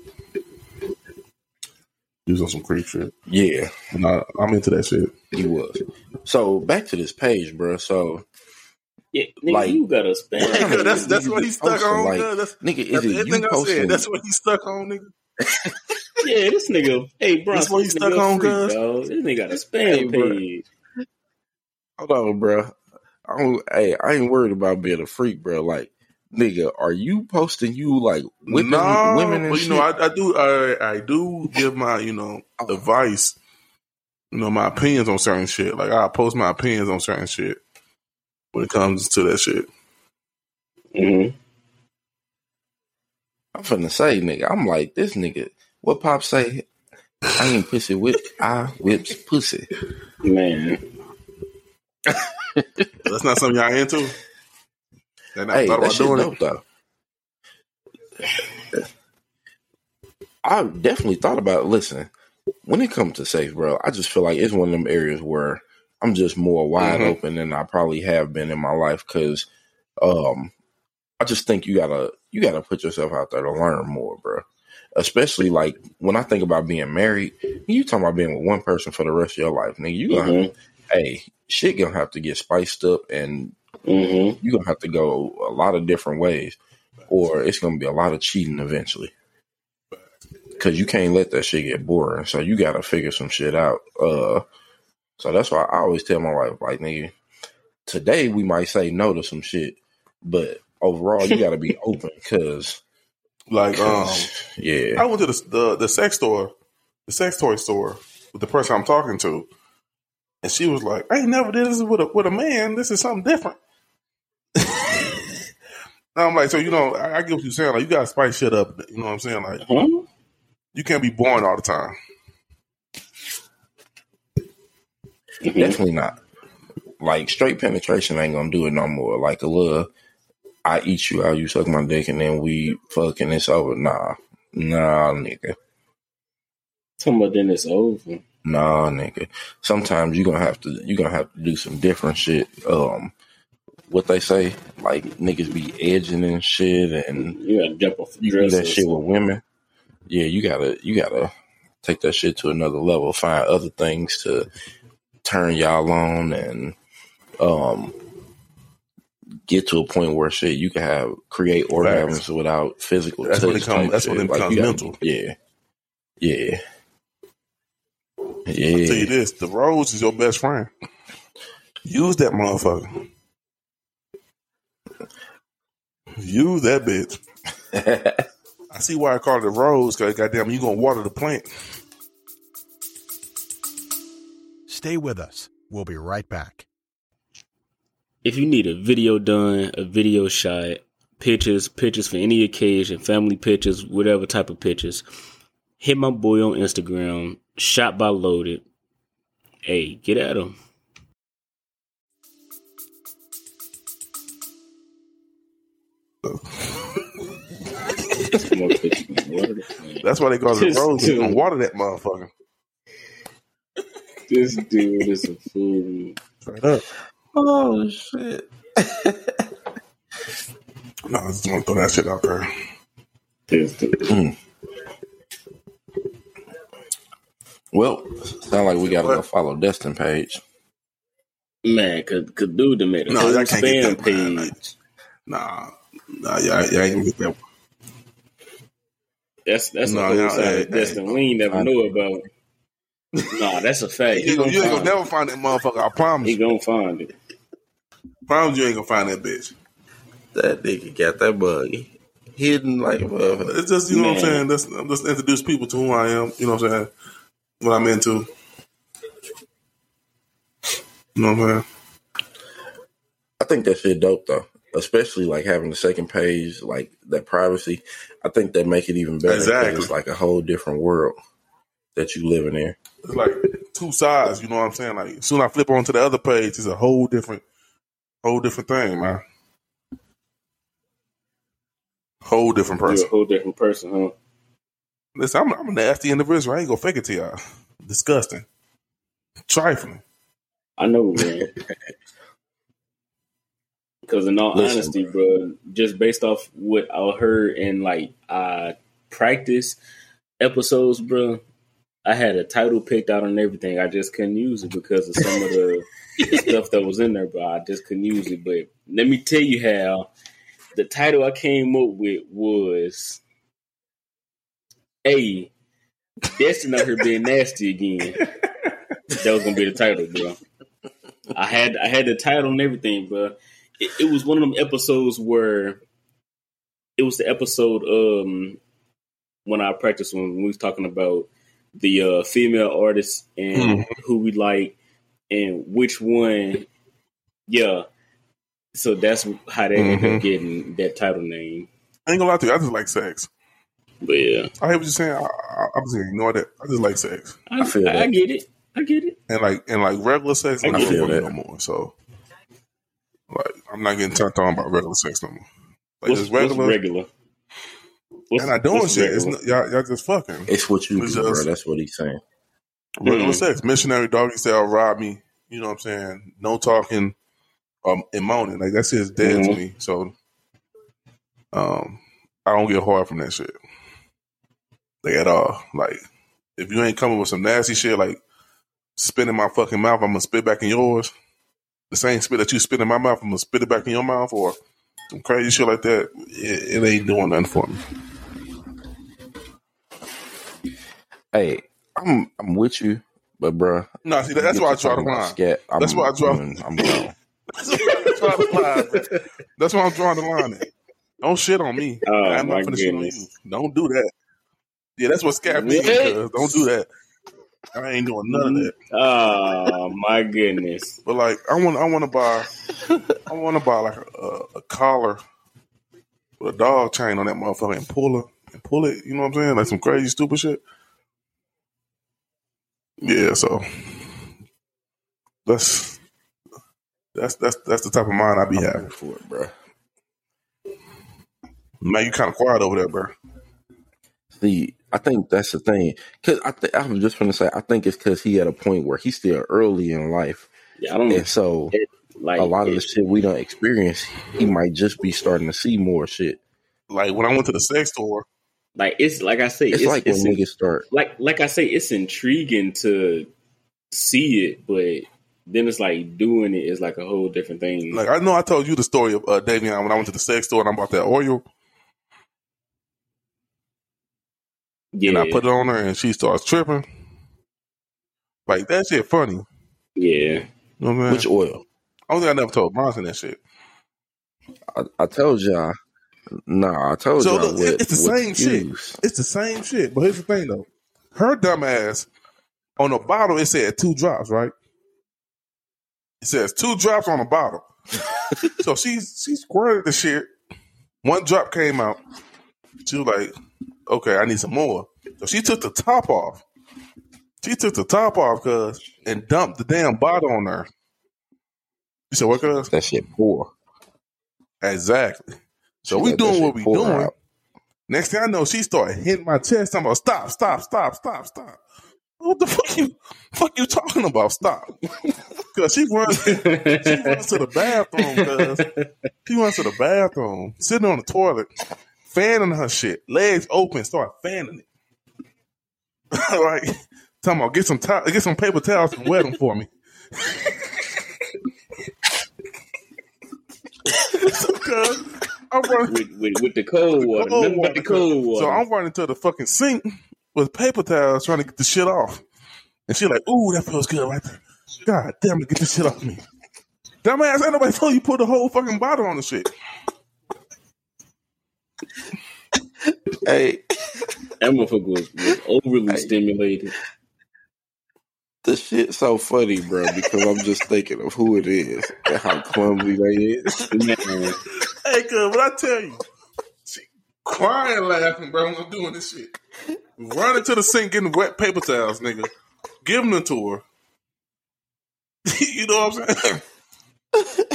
was on some creep shit. Yeah, And I, I'm into that shit. he was. So back to this page, bro. So, Yeah, nigga, Like- you got a spam. that's that's what he stuck on. like, cuz. that's nigga, is that's it everything you I posting? said. That's what he's stuck on, nigga. Yeah, this nigga. Hey, bro, That's what he's this stuck nigga on, freak, dog. This nigga got a spam Hey, bro. page. Hold on, bro. I don't, hey, I ain't worried about being a freak, bro. Like, nigga, are you posting you like whipping no, women and but shit? you know, I, I do, I, I do give my, you know, Oh. advice, you know, my opinions on certain shit. Like I post my opinions on certain shit when it comes to that shit. hmm I'm finna say, nigga. I'm like this nigga. What Pop say? I ain't pussy whip. I whips pussy. Man, That's not something y'all into. They not Hey, thought that about shit doing dope it. though. I definitely thought about. Listen, when it comes to safe, bro, I just feel like it's one of them areas where I'm just more wide Mhm. open than I probably have been in my life because, um, I just think you gotta you gotta put yourself out there to learn more, bro. Especially like when I think about being married, you talking about being with one person for the rest of your life, nigga. You gonna Mhm. hey, shit gonna have to get spiced up and hmm you're gonna have to go a lot of different ways, or it's gonna be a lot of cheating eventually. Cause you can't let that shit get boring. So you gotta figure some shit out. Uh, so that's why I always tell my wife, like, nigga, today we might say no to some shit, but overall you gotta be open. Cause, Like, um, yeah, I went to the, the the sex store, the sex toy store with the person I'm talking to, and she was like, "I ain't never did this with a with a man. This is something different." I'm like, so you know, I, I get what you're saying. Like, you gotta spice shit up. You know what I'm saying? Like, Huh? you can't be boring all the time. Definitely not. Like straight penetration ain't gonna do it no more. Like a little, I eat you out, you suck my dick, and then we fucking it's over. Nah, nah, nigga. Talking about then it's over. Nah, nigga. Sometimes you gonna have to you gonna have to do some different shit. Um, what they say, like niggas be edging and shit, and You gotta jump off you do that shit with women. Yeah, you gotta you gotta take that shit to another level. Find other things to turn y'all on, and um, get to a point where shit you can have create orgasms Facts. without physical. That's touch when it come- that's when shit. it becomes you gotta- mental. Yeah, yeah. I'll tell you this: the rose is your best friend. Use that motherfucker. Use that bitch. I see why I call it a rose. Cause goddamn, you gonna water the plant. Stay with us. We'll be right back. If you need a video done, a video shot, pictures, pictures for any occasion, family pictures, whatever type of pictures, hit my boy on Instagram, shot by loaded. Hey, get at him. More pictures. Water the plant. That's why they call it a Just rose. You do. gonna water that motherfucker. This dude is a fool. Straight up. Oh shit. No, I just want to throw that shit out there. This. Mm. Well, sound like we gotta go follow Destin page. Man, could cause dude done made a No, I can't get spam that, man. page. Nah, nah, yeah, yeah, I ain't gonna get that. That's that's No, a whole side hey, of Destin we ain't never I- know about. Nah, that's a fact. You He ain't gonna, gonna, you ain't gonna never find that motherfucker. I promise. he you. gonna find it. Promise you ain't gonna find that bitch. That nigga got that bug hidden like motherfucker. It's just you know what I'm saying. That's, I'm just introduce people to who I am. You know what I'm saying. What I'm into. You know what I'm saying. I think that shit dope though. Especially like having the second page, like that privacy. I think that make it even better. Exactly. It's like a whole different world that you live in there. It's like two sides. You know what I'm saying. Like soon I flip onto the other page, it's a whole different, whole different thing, man. Whole different You're a person. whole different person, huh? Listen, I'm, I'm a nasty individual. I ain't gonna fake it to y'all. Disgusting, trifling. I know, man. Because in all Listen, honesty, bro, just based off what I heard in like uh practice episodes, bro, I had a title picked out and everything. I just couldn't use it because of some of the stuff that was in there, bro. I just couldn't use it. But let me tell you how the title I came up with was A Destin out here being nasty again. That was gonna be the title, bro. I had I had the title and everything, bro. It, it was one of them episodes where it was the episode um when I practiced when we was talking about the uh, female artists and who we like and which one. Yeah, so that's how they ended Mhm. up getting that title name. I ain't gonna lie to you. I just like sex. But yeah, I hear what you're saying. I, I, I'm just gonna ignore that. I just like sex, I, I feel I, that. get it. I get it. and like and like regular sex. I I'm not feel for that. no more. So, like, I'm not getting turned on about regular sex no more. Like, What's just regular? regular. What's regular? What's, and I doing what's shit. It's regular? not, y'all, y'all just fucking. It's what you It's do, bro. That's what he's saying. Regular Mm. sex. Missionary doggy style rob me. You know what I'm saying? No talking um and moaning. Like that shit's dead to Mhm. me. So um I don't get hard from that shit. Like at all. Like if you ain't coming with some nasty shit like spit in my fucking mouth, I'm gonna spit back in yours. The same spit that you spit in my mouth, I'm gonna spit it back in your mouth or some crazy shit like that. It, it ain't doing nothing for me. Hey, I'm I'm with you, but bro, No, see that's why I draw the line. Scat, That's why I draw- I'm, I'm. That's why I draw the line. That's why I'm drawing the line. At. Don't shit on me. Oh, I'm not gonna shit on you. Don't do that. Yeah, that's what scat means. Don't do that. I ain't doing none of that. Oh my goodness! But like, I want, I want to buy, I want to buy like a, a collar with a dog chain on that motherfucker and pull it and pull it. You know what I'm saying? Like some crazy stupid shit. Yeah, so that's that's that's that's the type of mind I be I'm having. for it, bro. Man, you kind of quiet over there, bro. See, I think that's the thing. Cause I, th- I was just gonna say, I think it's because he at a point where he's still early in life, Yeah, I don't and so like a lot of the shit we don't experience, he might just be starting to see more shit. Like when I went to the sex store, Like it's like I say, It's, it's, like it's when niggas start. like like I say, it's intriguing to see it, but then it's like doing it is like a whole different thing. like I know I told you the story of uh, Davion when I went to the sex store and I bought that oil yeah, and I put it on her and she starts tripping. Like that shit funny. Yeah. You know I'm? Which oil? I don't think I never told Bronson that shit. I, I told y'all. Nah, I told So y'all look, what, it's the same shit. It's the same shit. But here's the thing though. Her dumb ass on the bottle it said two drops, right? It says two drops on the bottle. so she she squirted the shit. One drop came out. She was like, okay, I need some more. So she took the top off. She took the top off, cuz, and dumped the damn bottle on her. You said what, cuz? That shit poor. Exactly. So She we doing what we doing. out. Next thing I know, she started hitting my chest. I'm about stop, stop, stop, stop, stop. What the fuck you fuck you talking about? Stop. Cause she runs she runs to the bathroom, cuz she runs to the bathroom, sitting on the toilet, fanning her shit, legs open, start fanning it. like talking about get some towel, get some paper towels and wet them for me. Cuz I'm running with, with, with the cold water. cold Nothing but the water. cold water. So I'm running to the fucking sink with paper towels trying to get the shit off. And she's like, ooh, that feels good right there. God damn it, get this shit off me. Dumbass, ain't nobody told you put the whole fucking bottle on the shit. Hey, that motherfucker was, was overly Hey. stimulated. The shit so funny, bro, because I'm just thinking of who it is and how clumsy they is. Hey, cuz, what I tell you? She crying laughing, bro, when I'm doing this shit. Running to the sink, getting wet paper towels, nigga. Giving them to her. you know what I'm saying?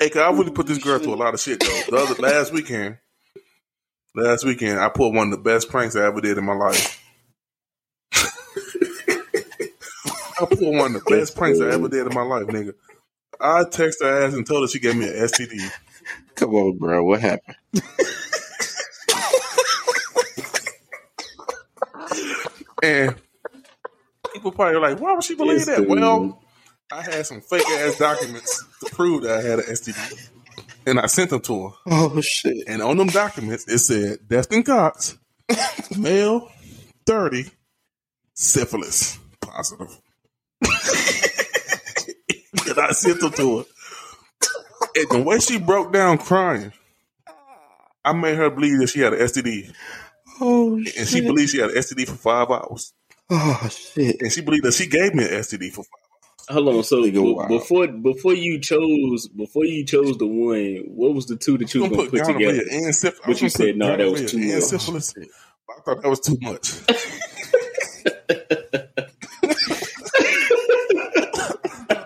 hey, cuz, I really put this girl through a lot of shit, though. The other, last weekend, last weekend, I put one of the best pranks I ever did in my life. I put one of the best pranks I ever did in my life, nigga. I texted her ass and told her she gave me an STD. Come on, bro. What happened? And people probably like, why would she believe Yes, that? dude. Well, I had some fake ass documents to prove that I had an STD. And I sent them to her. Oh shit. And on them documents, it said Destin Cox, male, 30, syphilis, positive. and I sent them to her. And the way she broke down crying, I made her believe that she had an STD. Oh And shit. she believed she had an STD for five hours. Oh shit. And she believed that she gave me an STD for five hold on. So Nigga, be- before before you chose before you chose the one, what was the two that you I'm gonna gonna put put together? and syphilis. But you said, no, that was too much. I thought that was too much.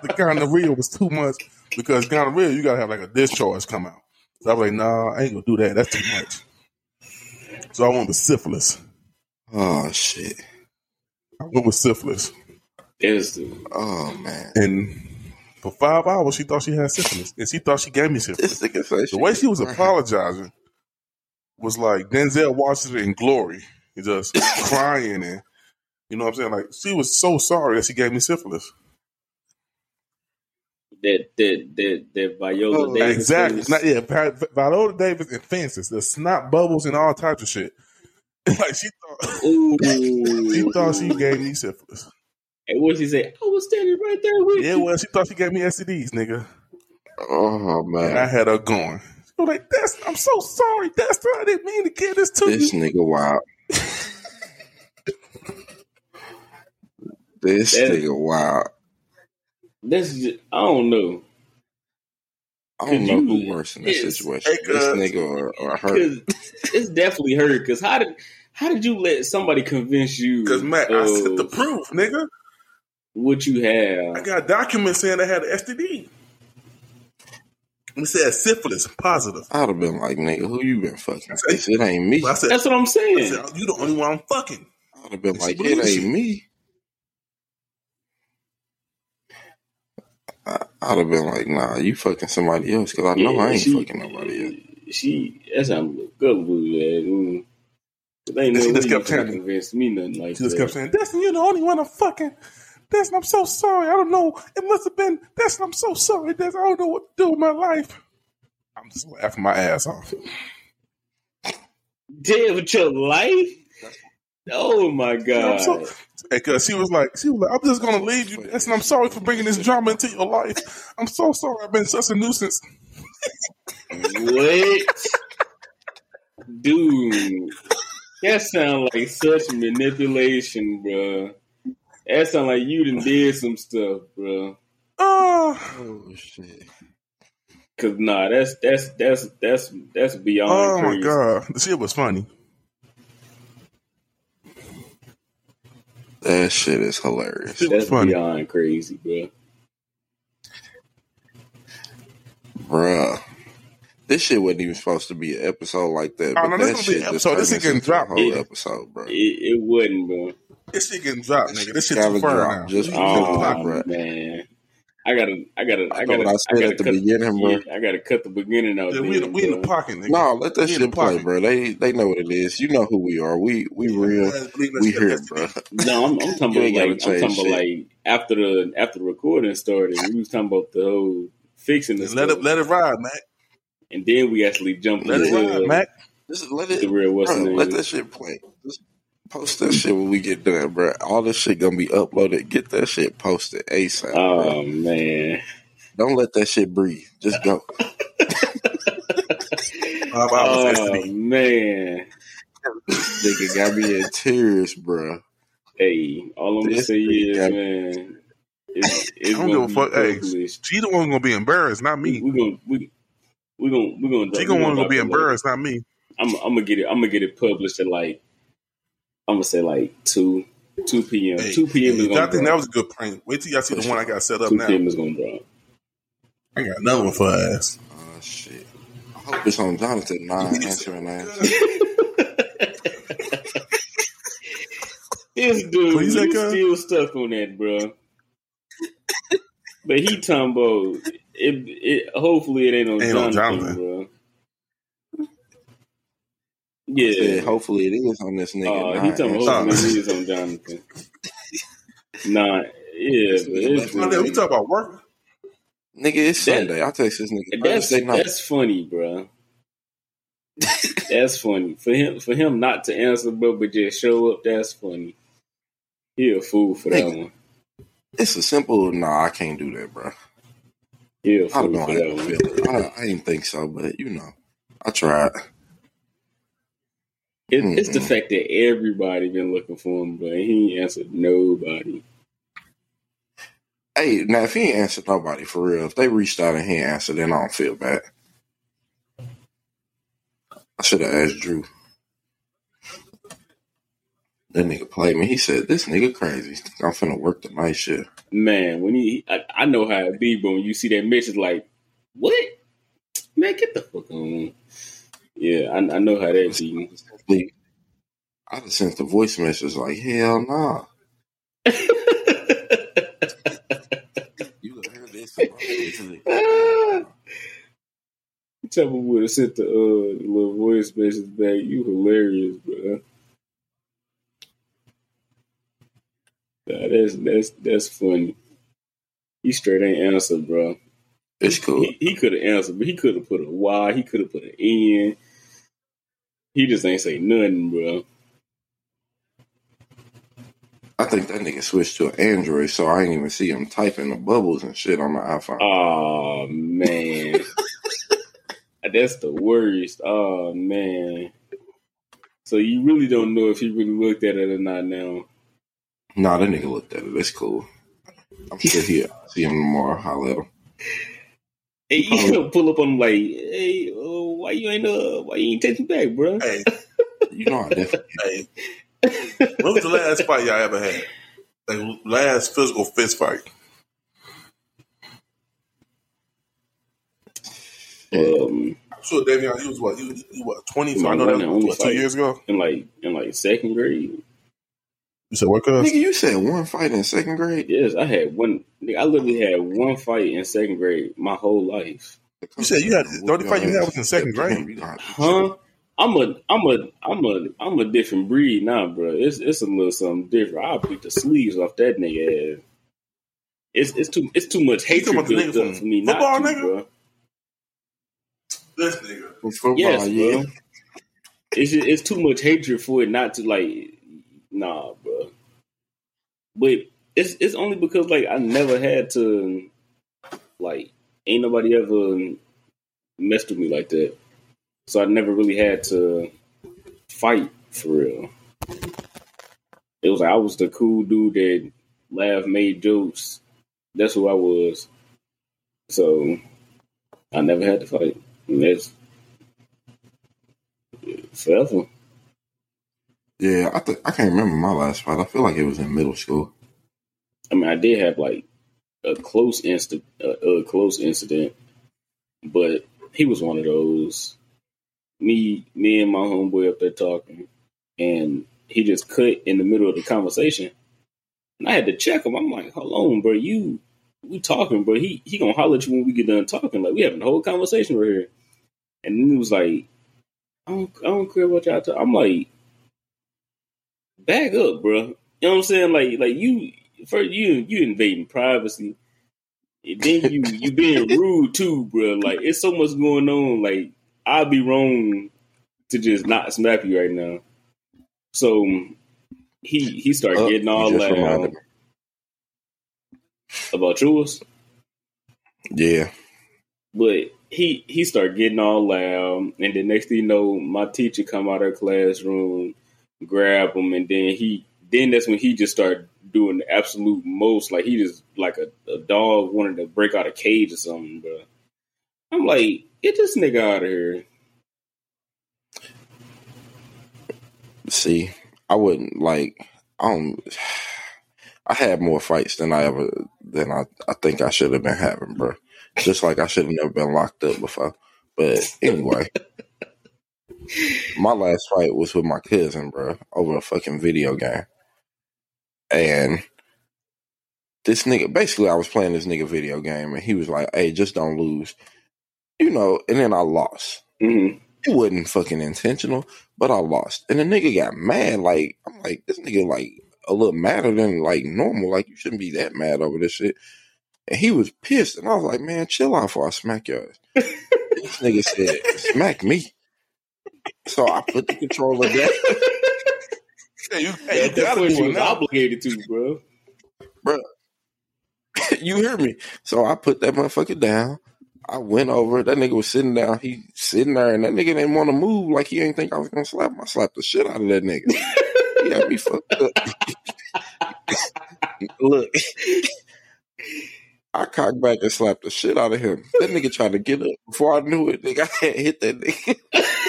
the gonorrhea was too much because gonorrhea you gotta have like a discharge come out. So I was like, nah, I ain't gonna do that. That's too much. So I went with syphilis. Oh shit. I went with syphilis, That's the Oh man. and for five hours she thought she had syphilis, and she thought she gave me syphilis. This nigga say The way she was crying. apologizing was like Denzel Washington in Glory. He just crying and you know what I'm saying? Like she was so sorry that she gave me syphilis. That that that that Viola Oh, Davis exactly. was- Not, yeah, Vi- Vi- Viola Davis and fences, the snot bubbles and all types of shit. like she thought Ooh. she thought she gave me syphilis. And what she say? I was standing right there with Yeah, you. well, she thought she gave me STDs, nigga. Oh And I had her going. She was like, That's I'm so sorry, Dexter. I didn't mean to give this to This you. nigga wild. This That- nigga wild. This is I don't know I don't know you- who worse in this situation. This nigga or, or her. it's definitely her. Because how did how did you let somebody convince you? Because Matt, I of sent the proof, nigga. what you have? I got documents saying I had an STD. It said syphilis, positive. I'd have been like, nigga, who you been fucking? This, it ain't me. I said, That's what I'm I saying. said, you the only one I'm fucking. I'd have been She like, it ain't you. me. I, I'd have been like, nah, you fucking somebody else because I know Yeah, I ain't she- fucking nobody else. She that's how look gullible, man. Mm. There ain't And she no way just kept can telling me. convince me nothing like She just that. kept saying, Destin, you're the only one I'm fucking. Destin, I'm so sorry. I don't know. It must have been, Destin, I'm so sorry. Destin, I don't know what to do with my life. I'm just laughing my ass off. Dead with your life? Oh my I'm god! so, Because she was like, she was like, I'm just gonna leave you, and I'm sorry for bringing this drama into your life. I'm so sorry. I've been such a nuisance. What? Dude, that sound like such manipulation, bro. That sound like you done did some stuff, bro. Oh, ah. Oh shit. Cause nah, that's that's that's that's that's beyond oh my god, the shit was funny. That shit is hilarious. That's funny. beyond crazy, bro. Bruh. This shit wasn't even supposed to be an episode like that. Oh, but no, this that gonna be shit just episode. This turned shit getting into dropped. whole Yeah. episode, bro. It, it wasn't, bro. This shit getting dropped, nigga. This shit Gotta drop now. just We- because of Oh the man, I gotta, I gotta, I I gotta, what I I said gotta at the cut, beginning, bro. yeah, I gotta cut the beginning out. Yeah, we, in, we in the bro. pocket, nigga. No, let that We shit play, pocket. bro. They they know what it is. You know who we are. We we real. Let's- let's- We let's- here, bro. No, I'm, I'm talking about like I'm change talking about like after the after the recording started, we was talking about the whole fixing the Let stuff, it let it ride, Mac. and then we actually jumped Let it into ride, Mac. Just let the it, real what's bro, let that shit play. Just post that shit when we get done, bro. All this shit gonna be uploaded. Get that shit posted ASAP, bro. Oh man, Don't let that shit breathe. Just go. Five oh man. Nigga got me in tears, bro. Hey, all I'm gonna say is, got- man, it's, I it's don't gonna give be a fuck. Hey, published. she the one gonna be embarrassed, not me. we gonna we we gonna we gonna She we gonna want to be it later. embarrassed, not me. I'm I'm gonna get it. I'm gonna get it published at like I'm gonna say like two two p.m. Hey, two p.m. is gonna I think drop. that was a good prank. Wait till y'all see the one I got set up two now. p.m. is gonna drop. I got another one for her ass. Oh shit. I hope it's on Jonathan Nine answering that. This dude, What he's cuz? still stuck on that, bro. But he talking about it. it hopefully, it ain't on Ain't on Jonathan, Jonathan. bro. Yeah. Yeah, hopefully it is on this nigga. uh, he Nine talking answering about hopefully it is on Jonathan. Nah, yeah, but it's we talk about work. Nigga, it's That- Sunday. I'll text this nigga That's that's funny, bro. that's funny for him. For him not to answer, bro, but just show up. That's funny. He a fool for that one. It's a simple. Nah, I can't do that, bro. Yeah, I don't know for how that to one. feel it. I, I didn't think so, but you know, I tried. It, mm-hmm. it's the fact that everybody been looking for him, but he ain't answered nobody. Hey, now if he ain't answered nobody for real, if they reached out and he answered, then I don't feel bad. I should have asked Drew. That nigga played me. He said, "This nigga crazy. I'm finna work the night shift." Man, when he, I, I know how it be, but when you see that message, like, what? Man, get the fuck on. Yeah, I, I know how that be. I just sent the voice message like, "Hell nah." You gonna hear this? Ah. Tell me would have sent the uh, little voice message back. You hilarious, bro. Nah, that's that's that's funny. He straight ain't answered, bro. It's cool. He, he could have answered, but he could have put a Y. He could have put an N. He just ain't say nothing, bro. I think that nigga switched to an Android, so I ain't even see him typing the bubbles and shit on my iPhone. Oh man, that's the worst. Oh man. So you really don't know if he really looked at it or not now. Nah, that nigga looked at it. That's cool. I'm sure he'll see him tomorrow. Holla at him. Hey, you gonna pull up on him like, hey, uh, why you ain't uh, why you ain't text me back, bro? Hey, You know I definitely. hey. When was the last fight y'all ever had? Like last physical fist fight? Um, I'm sure Davion, he was what? He was, he was what? Twenty? So I know that one was what, two fight. years ago. in like in like second grade. You said what? Cuz? Nigga, you said one fight in second grade. Yes, I had one. nigga, I literally had one fight in second grade my whole life. You said you had- the only fight you had was in second grade? You gonna have to- Huh? I'm a, I'm a, I'm a, I'm a different breed now, bro. It's, it's a little something different. I'll beat the sleeves off that nigga ass. It's, it's too, it's too much You hatred built up for me not football, to, nigga? bro. This nigga. From football, Yes, yeah. bro. It's, just, it's too much hatred for it not to like, nah, bro. but it's it's only because like I never had to like ain't nobody ever messed with me like that. So I never really had to fight for real. It was like I was the cool dude that laughed, made jokes. That's who I was. So I never had to fight. And that's forever. Yeah, I th- I can't remember my last fight. I feel like it was in middle school. I mean, I did have like a close incident, uh, a close incident, but he was one of those. Me, me and my homeboy up there talking, and he just cut in the middle of the conversation, and I had to check him. I'm like, "Hold on, bro, you we talking, bro? He he gonna holler at you when we get done talking. Like we having a whole conversation right here." And then he was like, "I don't, I don't care what y'all talk." I'm like, "Back up, bro." You know what I'm saying? Like, like you first you you invading privacy. And then you you being rude too, bro. Like it's so much going on. Like I'd be wrong to just not smack you right now. So he he started Oh, getting all just loud about yours, Yeah, but he he started getting all loud, and the next thing you know, my teacher come out of her classroom, grab him, and then he then that's when he just started doing the absolute most. Like he just like a, a dog wanted to break out a cage or something, bro. I'm like, get this nigga out of here. see, I wouldn't like. I don't. I had more fights than I ever than I, I think I should have been having, bro. Just like I should have never been locked up before. But anyway, my last fight was with my cousin, bro, over a fucking video game. And this nigga, basically, I was playing this nigga video game, and he was like, "Hey, just don't lose," you know. And then I lost. hmm It wasn't fucking intentional, but I lost. And the nigga got mad. Like, I'm like, this nigga, like, a little madder than, like, normal. Like, you shouldn't be that mad over this shit. And he was pissed. And I was like, man, chill out before I smack your ass. this nigga said, smack me. So I put the controller down. Hey, you, At hey, you that point, do you was now. obligated to, bro. bro. you hear me? So I put that motherfucker down. I went over. That nigga was sitting down. He sitting there, and that nigga didn't want to move. Like he ain't think I was gonna slap him. I slapped the shit out of that nigga. he had me fucked up. Look, I cocked back and slapped the shit out of him. That nigga tried to get up. Before I knew it, nigga, I had hit that nigga.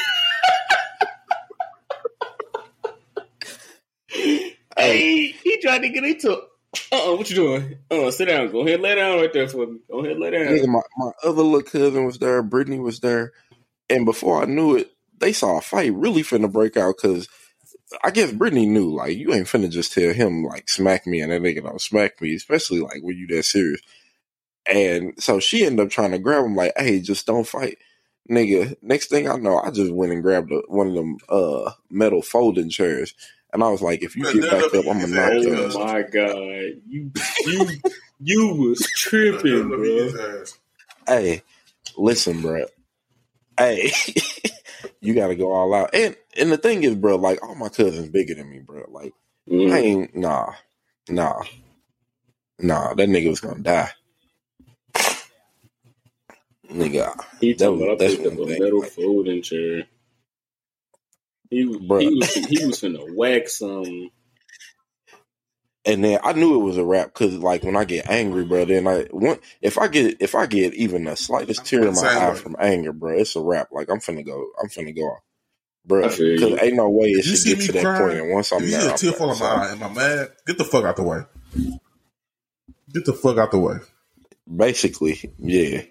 Hey, he tried to get into. Uh, uh what you doing? Uh, sit down. Go ahead, lay down right there for me. Go ahead, lay down. Nigga, my, my other little cousin was there. Brittany was there. And before I knew it, they saw a fight really finna break out because I guess Brittany knew, like, you ain't finna just tell him, like, smack me and that nigga don't smack me, especially, like, when you that serious. And so she ended up trying to grab him, like, hey, just don't fight. Nigga, next thing I know, I just went and grabbed a, one of them uh, metal folding chairs. And I was like, if you get back up, I'm gonna knock your ass. Oh my god, you you you was tripping, Look bro. hey, listen, bro. Hey, you got to go all out. And and the thing is, bro, like all my cousins bigger than me, bro. Like I Mm. ain't nah, nah, nah. That nigga was gonna die, nigga. He That talking was- about I that's up one a thing, metal like- folding chair. He, Bruh. he was he was finna whack some. And then I knew it was a rap because, like, when I get angry, bro, then I want if I get if I get even the slightest tear in my eye way. from anger, bro, it's a rap. Like I'm finna go, I'm finna go off, bro. Because ain't no way it you should see get me to that crying, point. And once I'm If you there, see tear fall in my eye, am I mad? Get the fuck out the way. Get the fuck out the way. basically, yeah.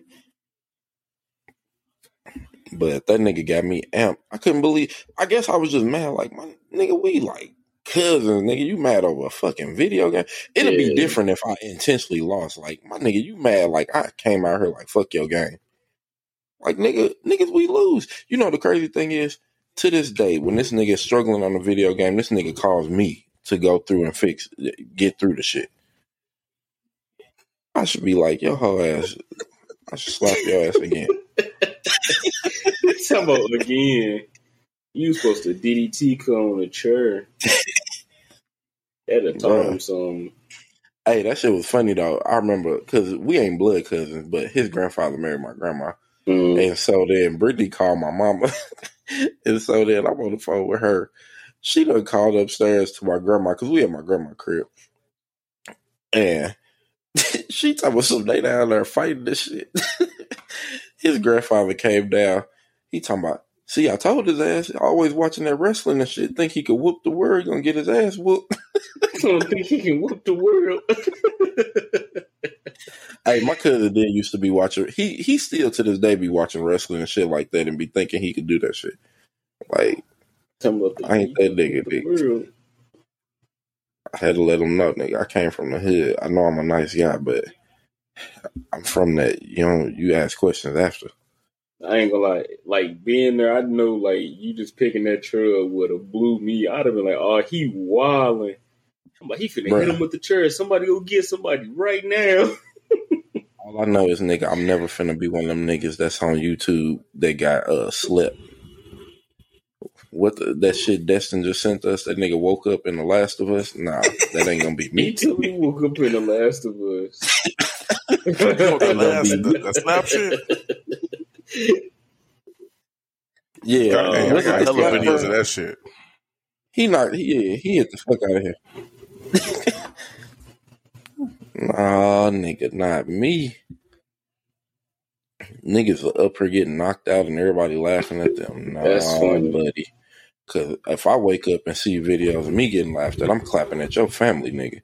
But that nigga got me amped. I couldn't believe. I guess I was just mad. Like my nigga, we like cousins. Nigga, you mad over a fucking video game? It'd be different if I intentionally lost. Like my nigga, you mad? Like I came out here like fuck your game. Like nigga, niggas, we lose. You know the crazy thing is, to this day, when this nigga is struggling on a video game, this nigga calls me to go through and fix, uh, get through the shit. I should be like, yo, hoe ass. I should slap your ass again. Talking about again. You supposed to DDT come on a chair. Had to taught him some. Hey, that shit was funny though. I remember because we ain't blood cousins, but his grandfather married my grandma, Mm. and so then Brittany called my mama, and so then I'm on the phone with her. She done called upstairs to my grandma because we at my grandma crib, and she talking about some they down there fighting this shit. His grandfather came down. He talking about. See, I told his ass always watching that wrestling and shit. Think he could whoop the world? Gonna get his ass whooped. I don't think he can whoop the world. Hey, my cousin did used to be watching. He he still to this day be watching wrestling and shit like that and be thinking he could do that shit. Like about the- I ain't that nigga, big. I had to let him know, nigga. I came from the hood. I know I'm a nice guy, but I'm from that. You know, you ask questions after. I ain't gonna lie. Like being there, I know like you just picking that truck would have blew me. I'd have been like, oh, he wilding. I'm like, he finna hit him with the chair. Somebody go get somebody right now. All I know is, nigga, I'm never finna be one of them niggas that's on YouTube that got uh slept. What the, that shit Destin just sent us? That nigga woke up in The Last of Us. Nah, that ain't gonna be Me me. too. He woke up in the Last of Us. You the last, the, the slap shit. Yeah, Uh, Hey, I got it- hella yeah, videos of that shit. He not. He he hit the fuck out of here. nah, nigga, not me. Niggas are up here getting knocked out and everybody laughing at them. Nah, That's funny. buddy. Cause if I wake up and see videos of me getting laughed at, I'm clapping at your family, nigga.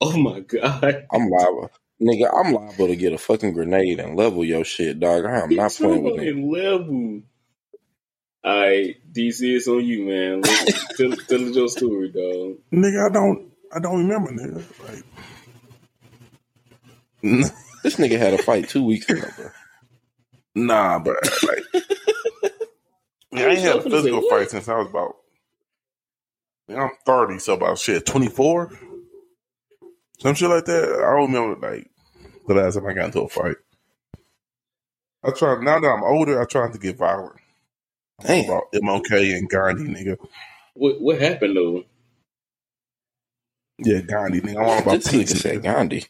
oh my god. I'm liable, nigga. I'm liable to get a fucking grenade and level your shit, dog. I am not playing with you. Somebody level. All right, DC, it's on you, man. Tell, tell your story, dog. Nigga, I don't, I don't remember, nigga. Like, This nigga had a fight two weeks ago, bro. nah, but like, yeah, I ain't had a I was gonna say, physical fight since I was about. Yeah, I'm 30, so about shit, 24, some shit like that. I don't remember like the last time I got into a fight. I try now that I'm older. I try not to get violent. I'm Damn. about MLK and Gandhi, nigga. What what happened though? Yeah, Gandhi, nigga. I'm all about This nigga peace. said. Gandhi.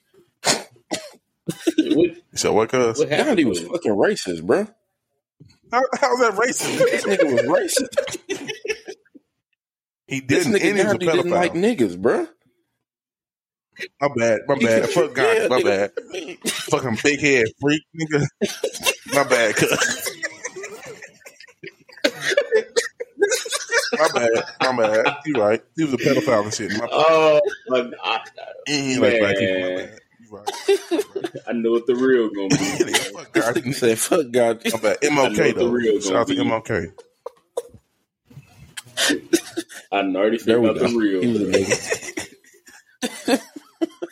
What So what, cuz? what? Gandhi was though? fucking racist, bro. How, how's that racist? This nigga was racist. he didn't. This nigga and he was a Gandhi didn't like niggas, bro. My bad. My bad. Fuck Gandhi. my bad. Fucking big head freak, nigga. my bad, cuz. my bad. My bad. You right. He was a pedophile and shit. My. Oh, I, I, He ain't like black people. My bad. You right. I know what the real gonna be. Fuck Gandhi. nigga said, "Fuck Gandhi." My bad. MLK though. Shout out to MLK. I already figured out go. the real. He was a bro. nigga.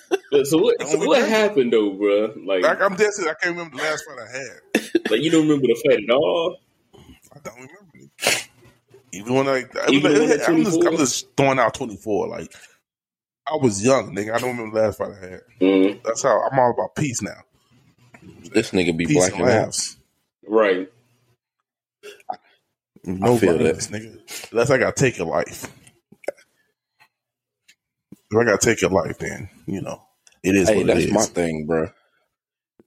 But so what? So what remember. happened though, bro? Like, Like I'm dead serious. I can't remember the last fight I had. like you don't remember the fight at all? I don't remember. Even when I, I Even when at I'm, just, I'm just throwing out 24. Like I was young, nigga. I don't remember the last fight I had. Mm, That's how I'm all about peace now. This nigga be Peace blacking and out. laughs. right. No feel violence, nigga. Unless I gotta take a life. If I gotta take a life, then you know it is Hey, what that's it is. my thing, bro.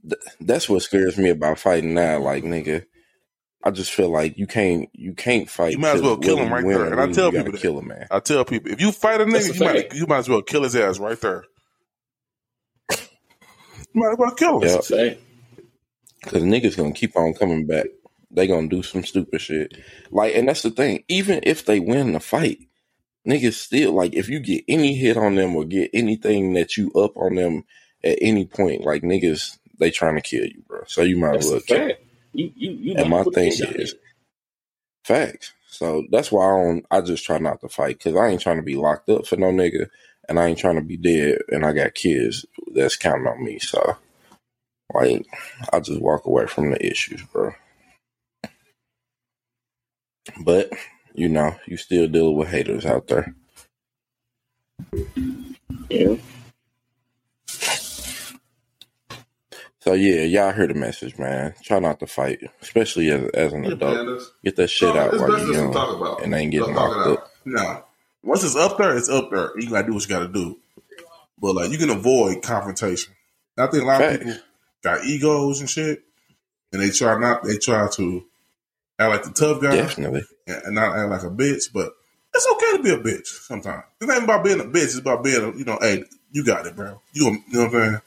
Th- That's what scares me about fighting now. Like, nigga, I just feel like you can't, you can't fight. You might as well kill him right there. And I lose, tell people that. kill a man. I tell people if you fight a nigga, you might you might as well kill his ass right there. You might as well kill him. Yeah. Say, Cause niggas gonna keep on coming back. They gonna do some stupid shit. Like, and that's the thing. Even if they win the fight, niggas still like if you get any hit on them or get anything that you up on them at any point, like niggas, they trying to kill you, bro. So you might that's as a well fact. You you you. And my thing is, at. Facts. So that's why I don't. I just try not to fight because I ain't trying to be locked up for no nigga, and I ain't trying to be dead, and I got kids that's counting on me. So, like, I just walk away from the issues, bro. But you know, you still dealing with haters out there. yeah. So yeah, y'all heard the message, man. Try not to fight, especially as as an adult. Get that shit out while you're young and ain't getting locked up. No. Once it's up there, it's up there. You gotta do what you gotta do. but like you can avoid confrontation. I think a lot Facts. of people got egos and shit, and they try not they try to act like the tough guy Definitely. and and not act like a bitch. But it's okay to be a bitch sometimes. It ain't about being a bitch. It's about being, a, you know, hey, you got it, bro. You, you know what I'm saying?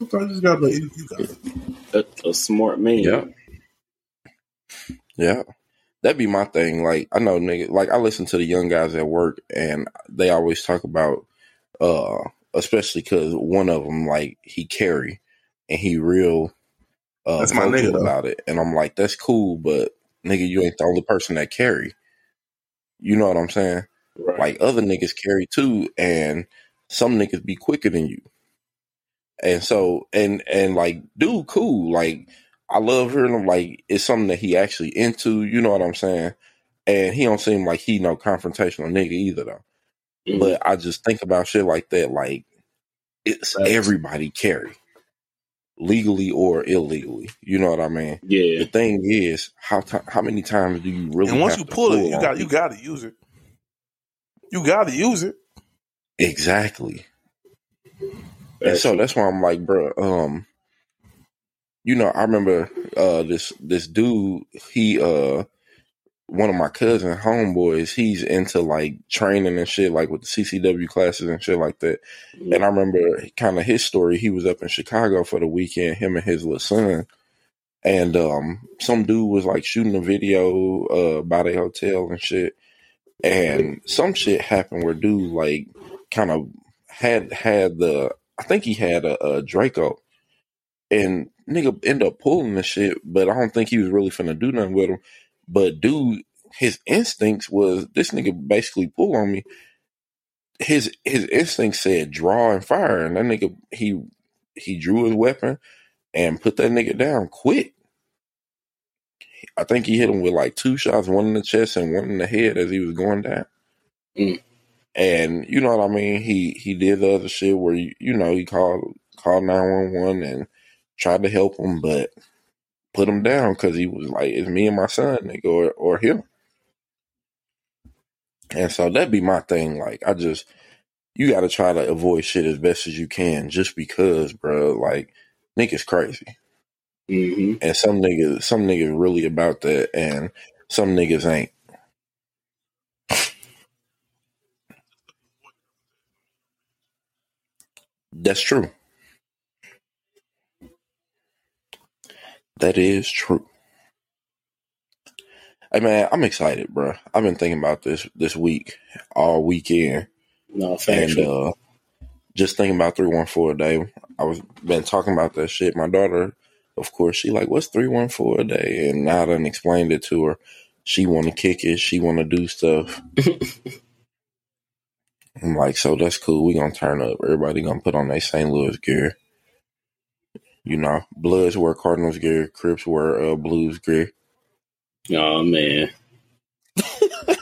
Sometimes you just gotta be, you, you got it. A, a smart man. Yeah. Yeah. That'd be my thing. Like I know nigga like I listen to the young guys at work and they always talk about uh especially cuz one of them like he carry and he real uh That's my nigga, though. about it and I'm like that's cool but nigga you ain't the only person that carry. You know what I'm saying? Right. Like other niggas carry too, and some niggas be quicker than you. And so, and and like, dude, cool. Like, I love hearing him. Like, it's something that he actually into. You know what I'm saying? And he don't seem like he no confrontational nigga either, though. Mhm. But I just think about shit like that. Like, it's Facts. everybody carry, legally or illegally. You know what I mean? yeah. The thing is, how ti how many times do you really? And once have you to pull it, you got you got to use it. You got to use it. exactly. And so that's why I'm like, bro, um, you know, I remember uh this this dude, he uh one of my cousin homeboys, he's into like training and shit, like with the CCW classes and shit like that. And I remember kind of his story. He was up in Chicago for the weekend, him and his little son. And um some dude was like shooting a video uh by the hotel and shit. And some shit happened where dude like kind of had had the I think he had a, a Draco, and nigga ended up pulling the shit, but I don't think he was really finna do nothing with him. But dude, his instincts was this nigga basically pull on me. His his instinct said draw and fire, and that nigga he he drew his weapon and put that nigga down quick. I think he hit him with like two shots, one in the chest and one in the head as he was going down. Mm. And you know what I mean? He he did the other shit where you, you know he called called nine one one and tried to help him, but put him down because he was like, "It's me and my son, nigga, or or him." And so that'd be my thing. Like I just you got to try to avoid shit as best as you can, just because, bro. Like niggas crazy, hmm and some niggas some niggas really about that, and some niggas ain't. That's true. That is true. Hey man, I'm excited, bro. I've been thinking about this this week, all weekend, No, and uh just thinking about three one four a day. I was been talking about that shit. My daughter, of course, she like, "What's three one four a day?" And I done explained it to her. She want to kick it. She want to do stuff. I'm like, so that's cool. We gonna turn up. Everybody gonna put on their St. Louis gear. You know, Bloods wear Cardinals gear. Crips wear uh, Blues gear. oh man.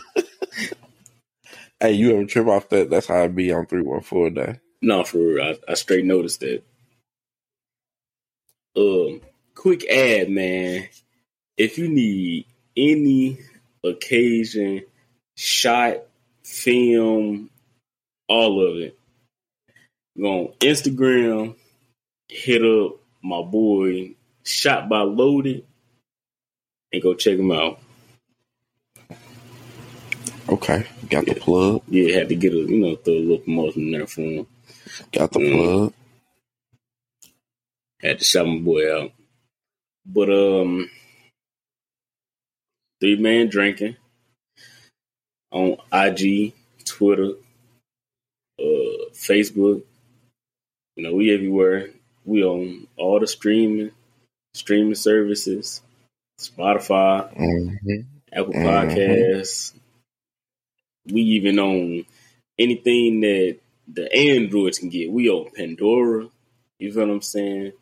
Hey, you ever trip off that? That's how I be on three one four day. No, for real. I, I straight noticed that. Um, quick ad, man. If you need any occasion, shot, film, all of it, go on Instagram, hit up my boy Shot by Loaded, and go check him out. Okay, got the plug. Yeah, had to get a you know throw a little promotion in there for him. Got the Mm. plug. Had to shout my boy out. But um three man drinking on IG, Twitter, uh Facebook. You know, we everywhere. We on all the streaming streaming services, Spotify, hmm Apple Mhm. Podcasts. We even on anything that the Androids can get. We on Pandora. You feel what I'm saying?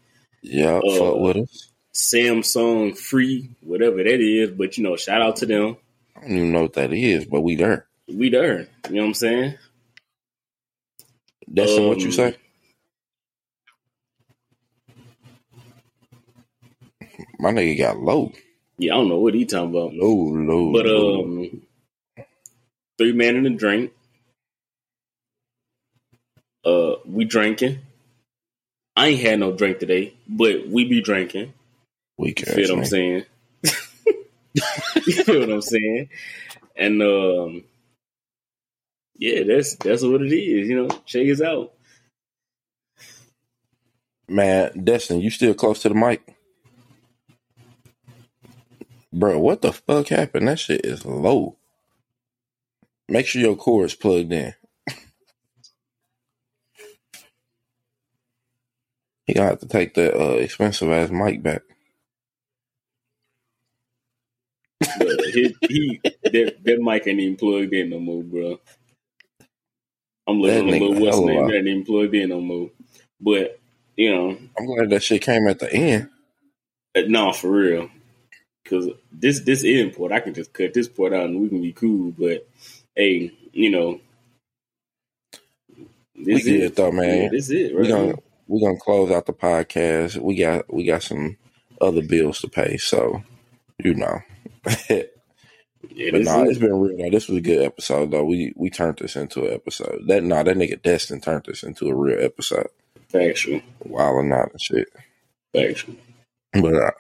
Yeah, Uh, fuck with us. Samsung free, whatever that is. But you know, shout out to them. I don't even know what that is, but we there. We there. You know what I'm saying? That's what you Um, say. My nigga got low, Yeah, I don't know what he talking about. low, low. But low. um three man in the drink. Uh, we drinking. I ain't had no drink today, but we be drinking. Ass feel what I'm saying? you feel what I'm saying? And um, yeah, that's that's what it is. You know, check us out. Man, Destin, you still close to the mic? Bro, what the fuck happened? That shit is low. Make sure your cord's plugged in. He gonna have to take that uh, expensive ass mic back. But he, he that, that mic ain't even plugged in no more, bro. I'm looking at little what's name. That ain't even plugged in no more. But you know, I'm glad that shit came at the end. uh, no, for real. Because this this import, I can just cut this part out and we can be cool. But hey, you know, We this good it. though, man. Yeah, this is it, we right? gonna here. we gonna close out the podcast. We got we got some other bills to pay, so you know. but Yeah, this nah, it. it's been real though. This was a good episode though. We we turned this into an episode. That nah, that nigga Destin turned this into a real episode. factual, Wilding out and shit. factual. But uh,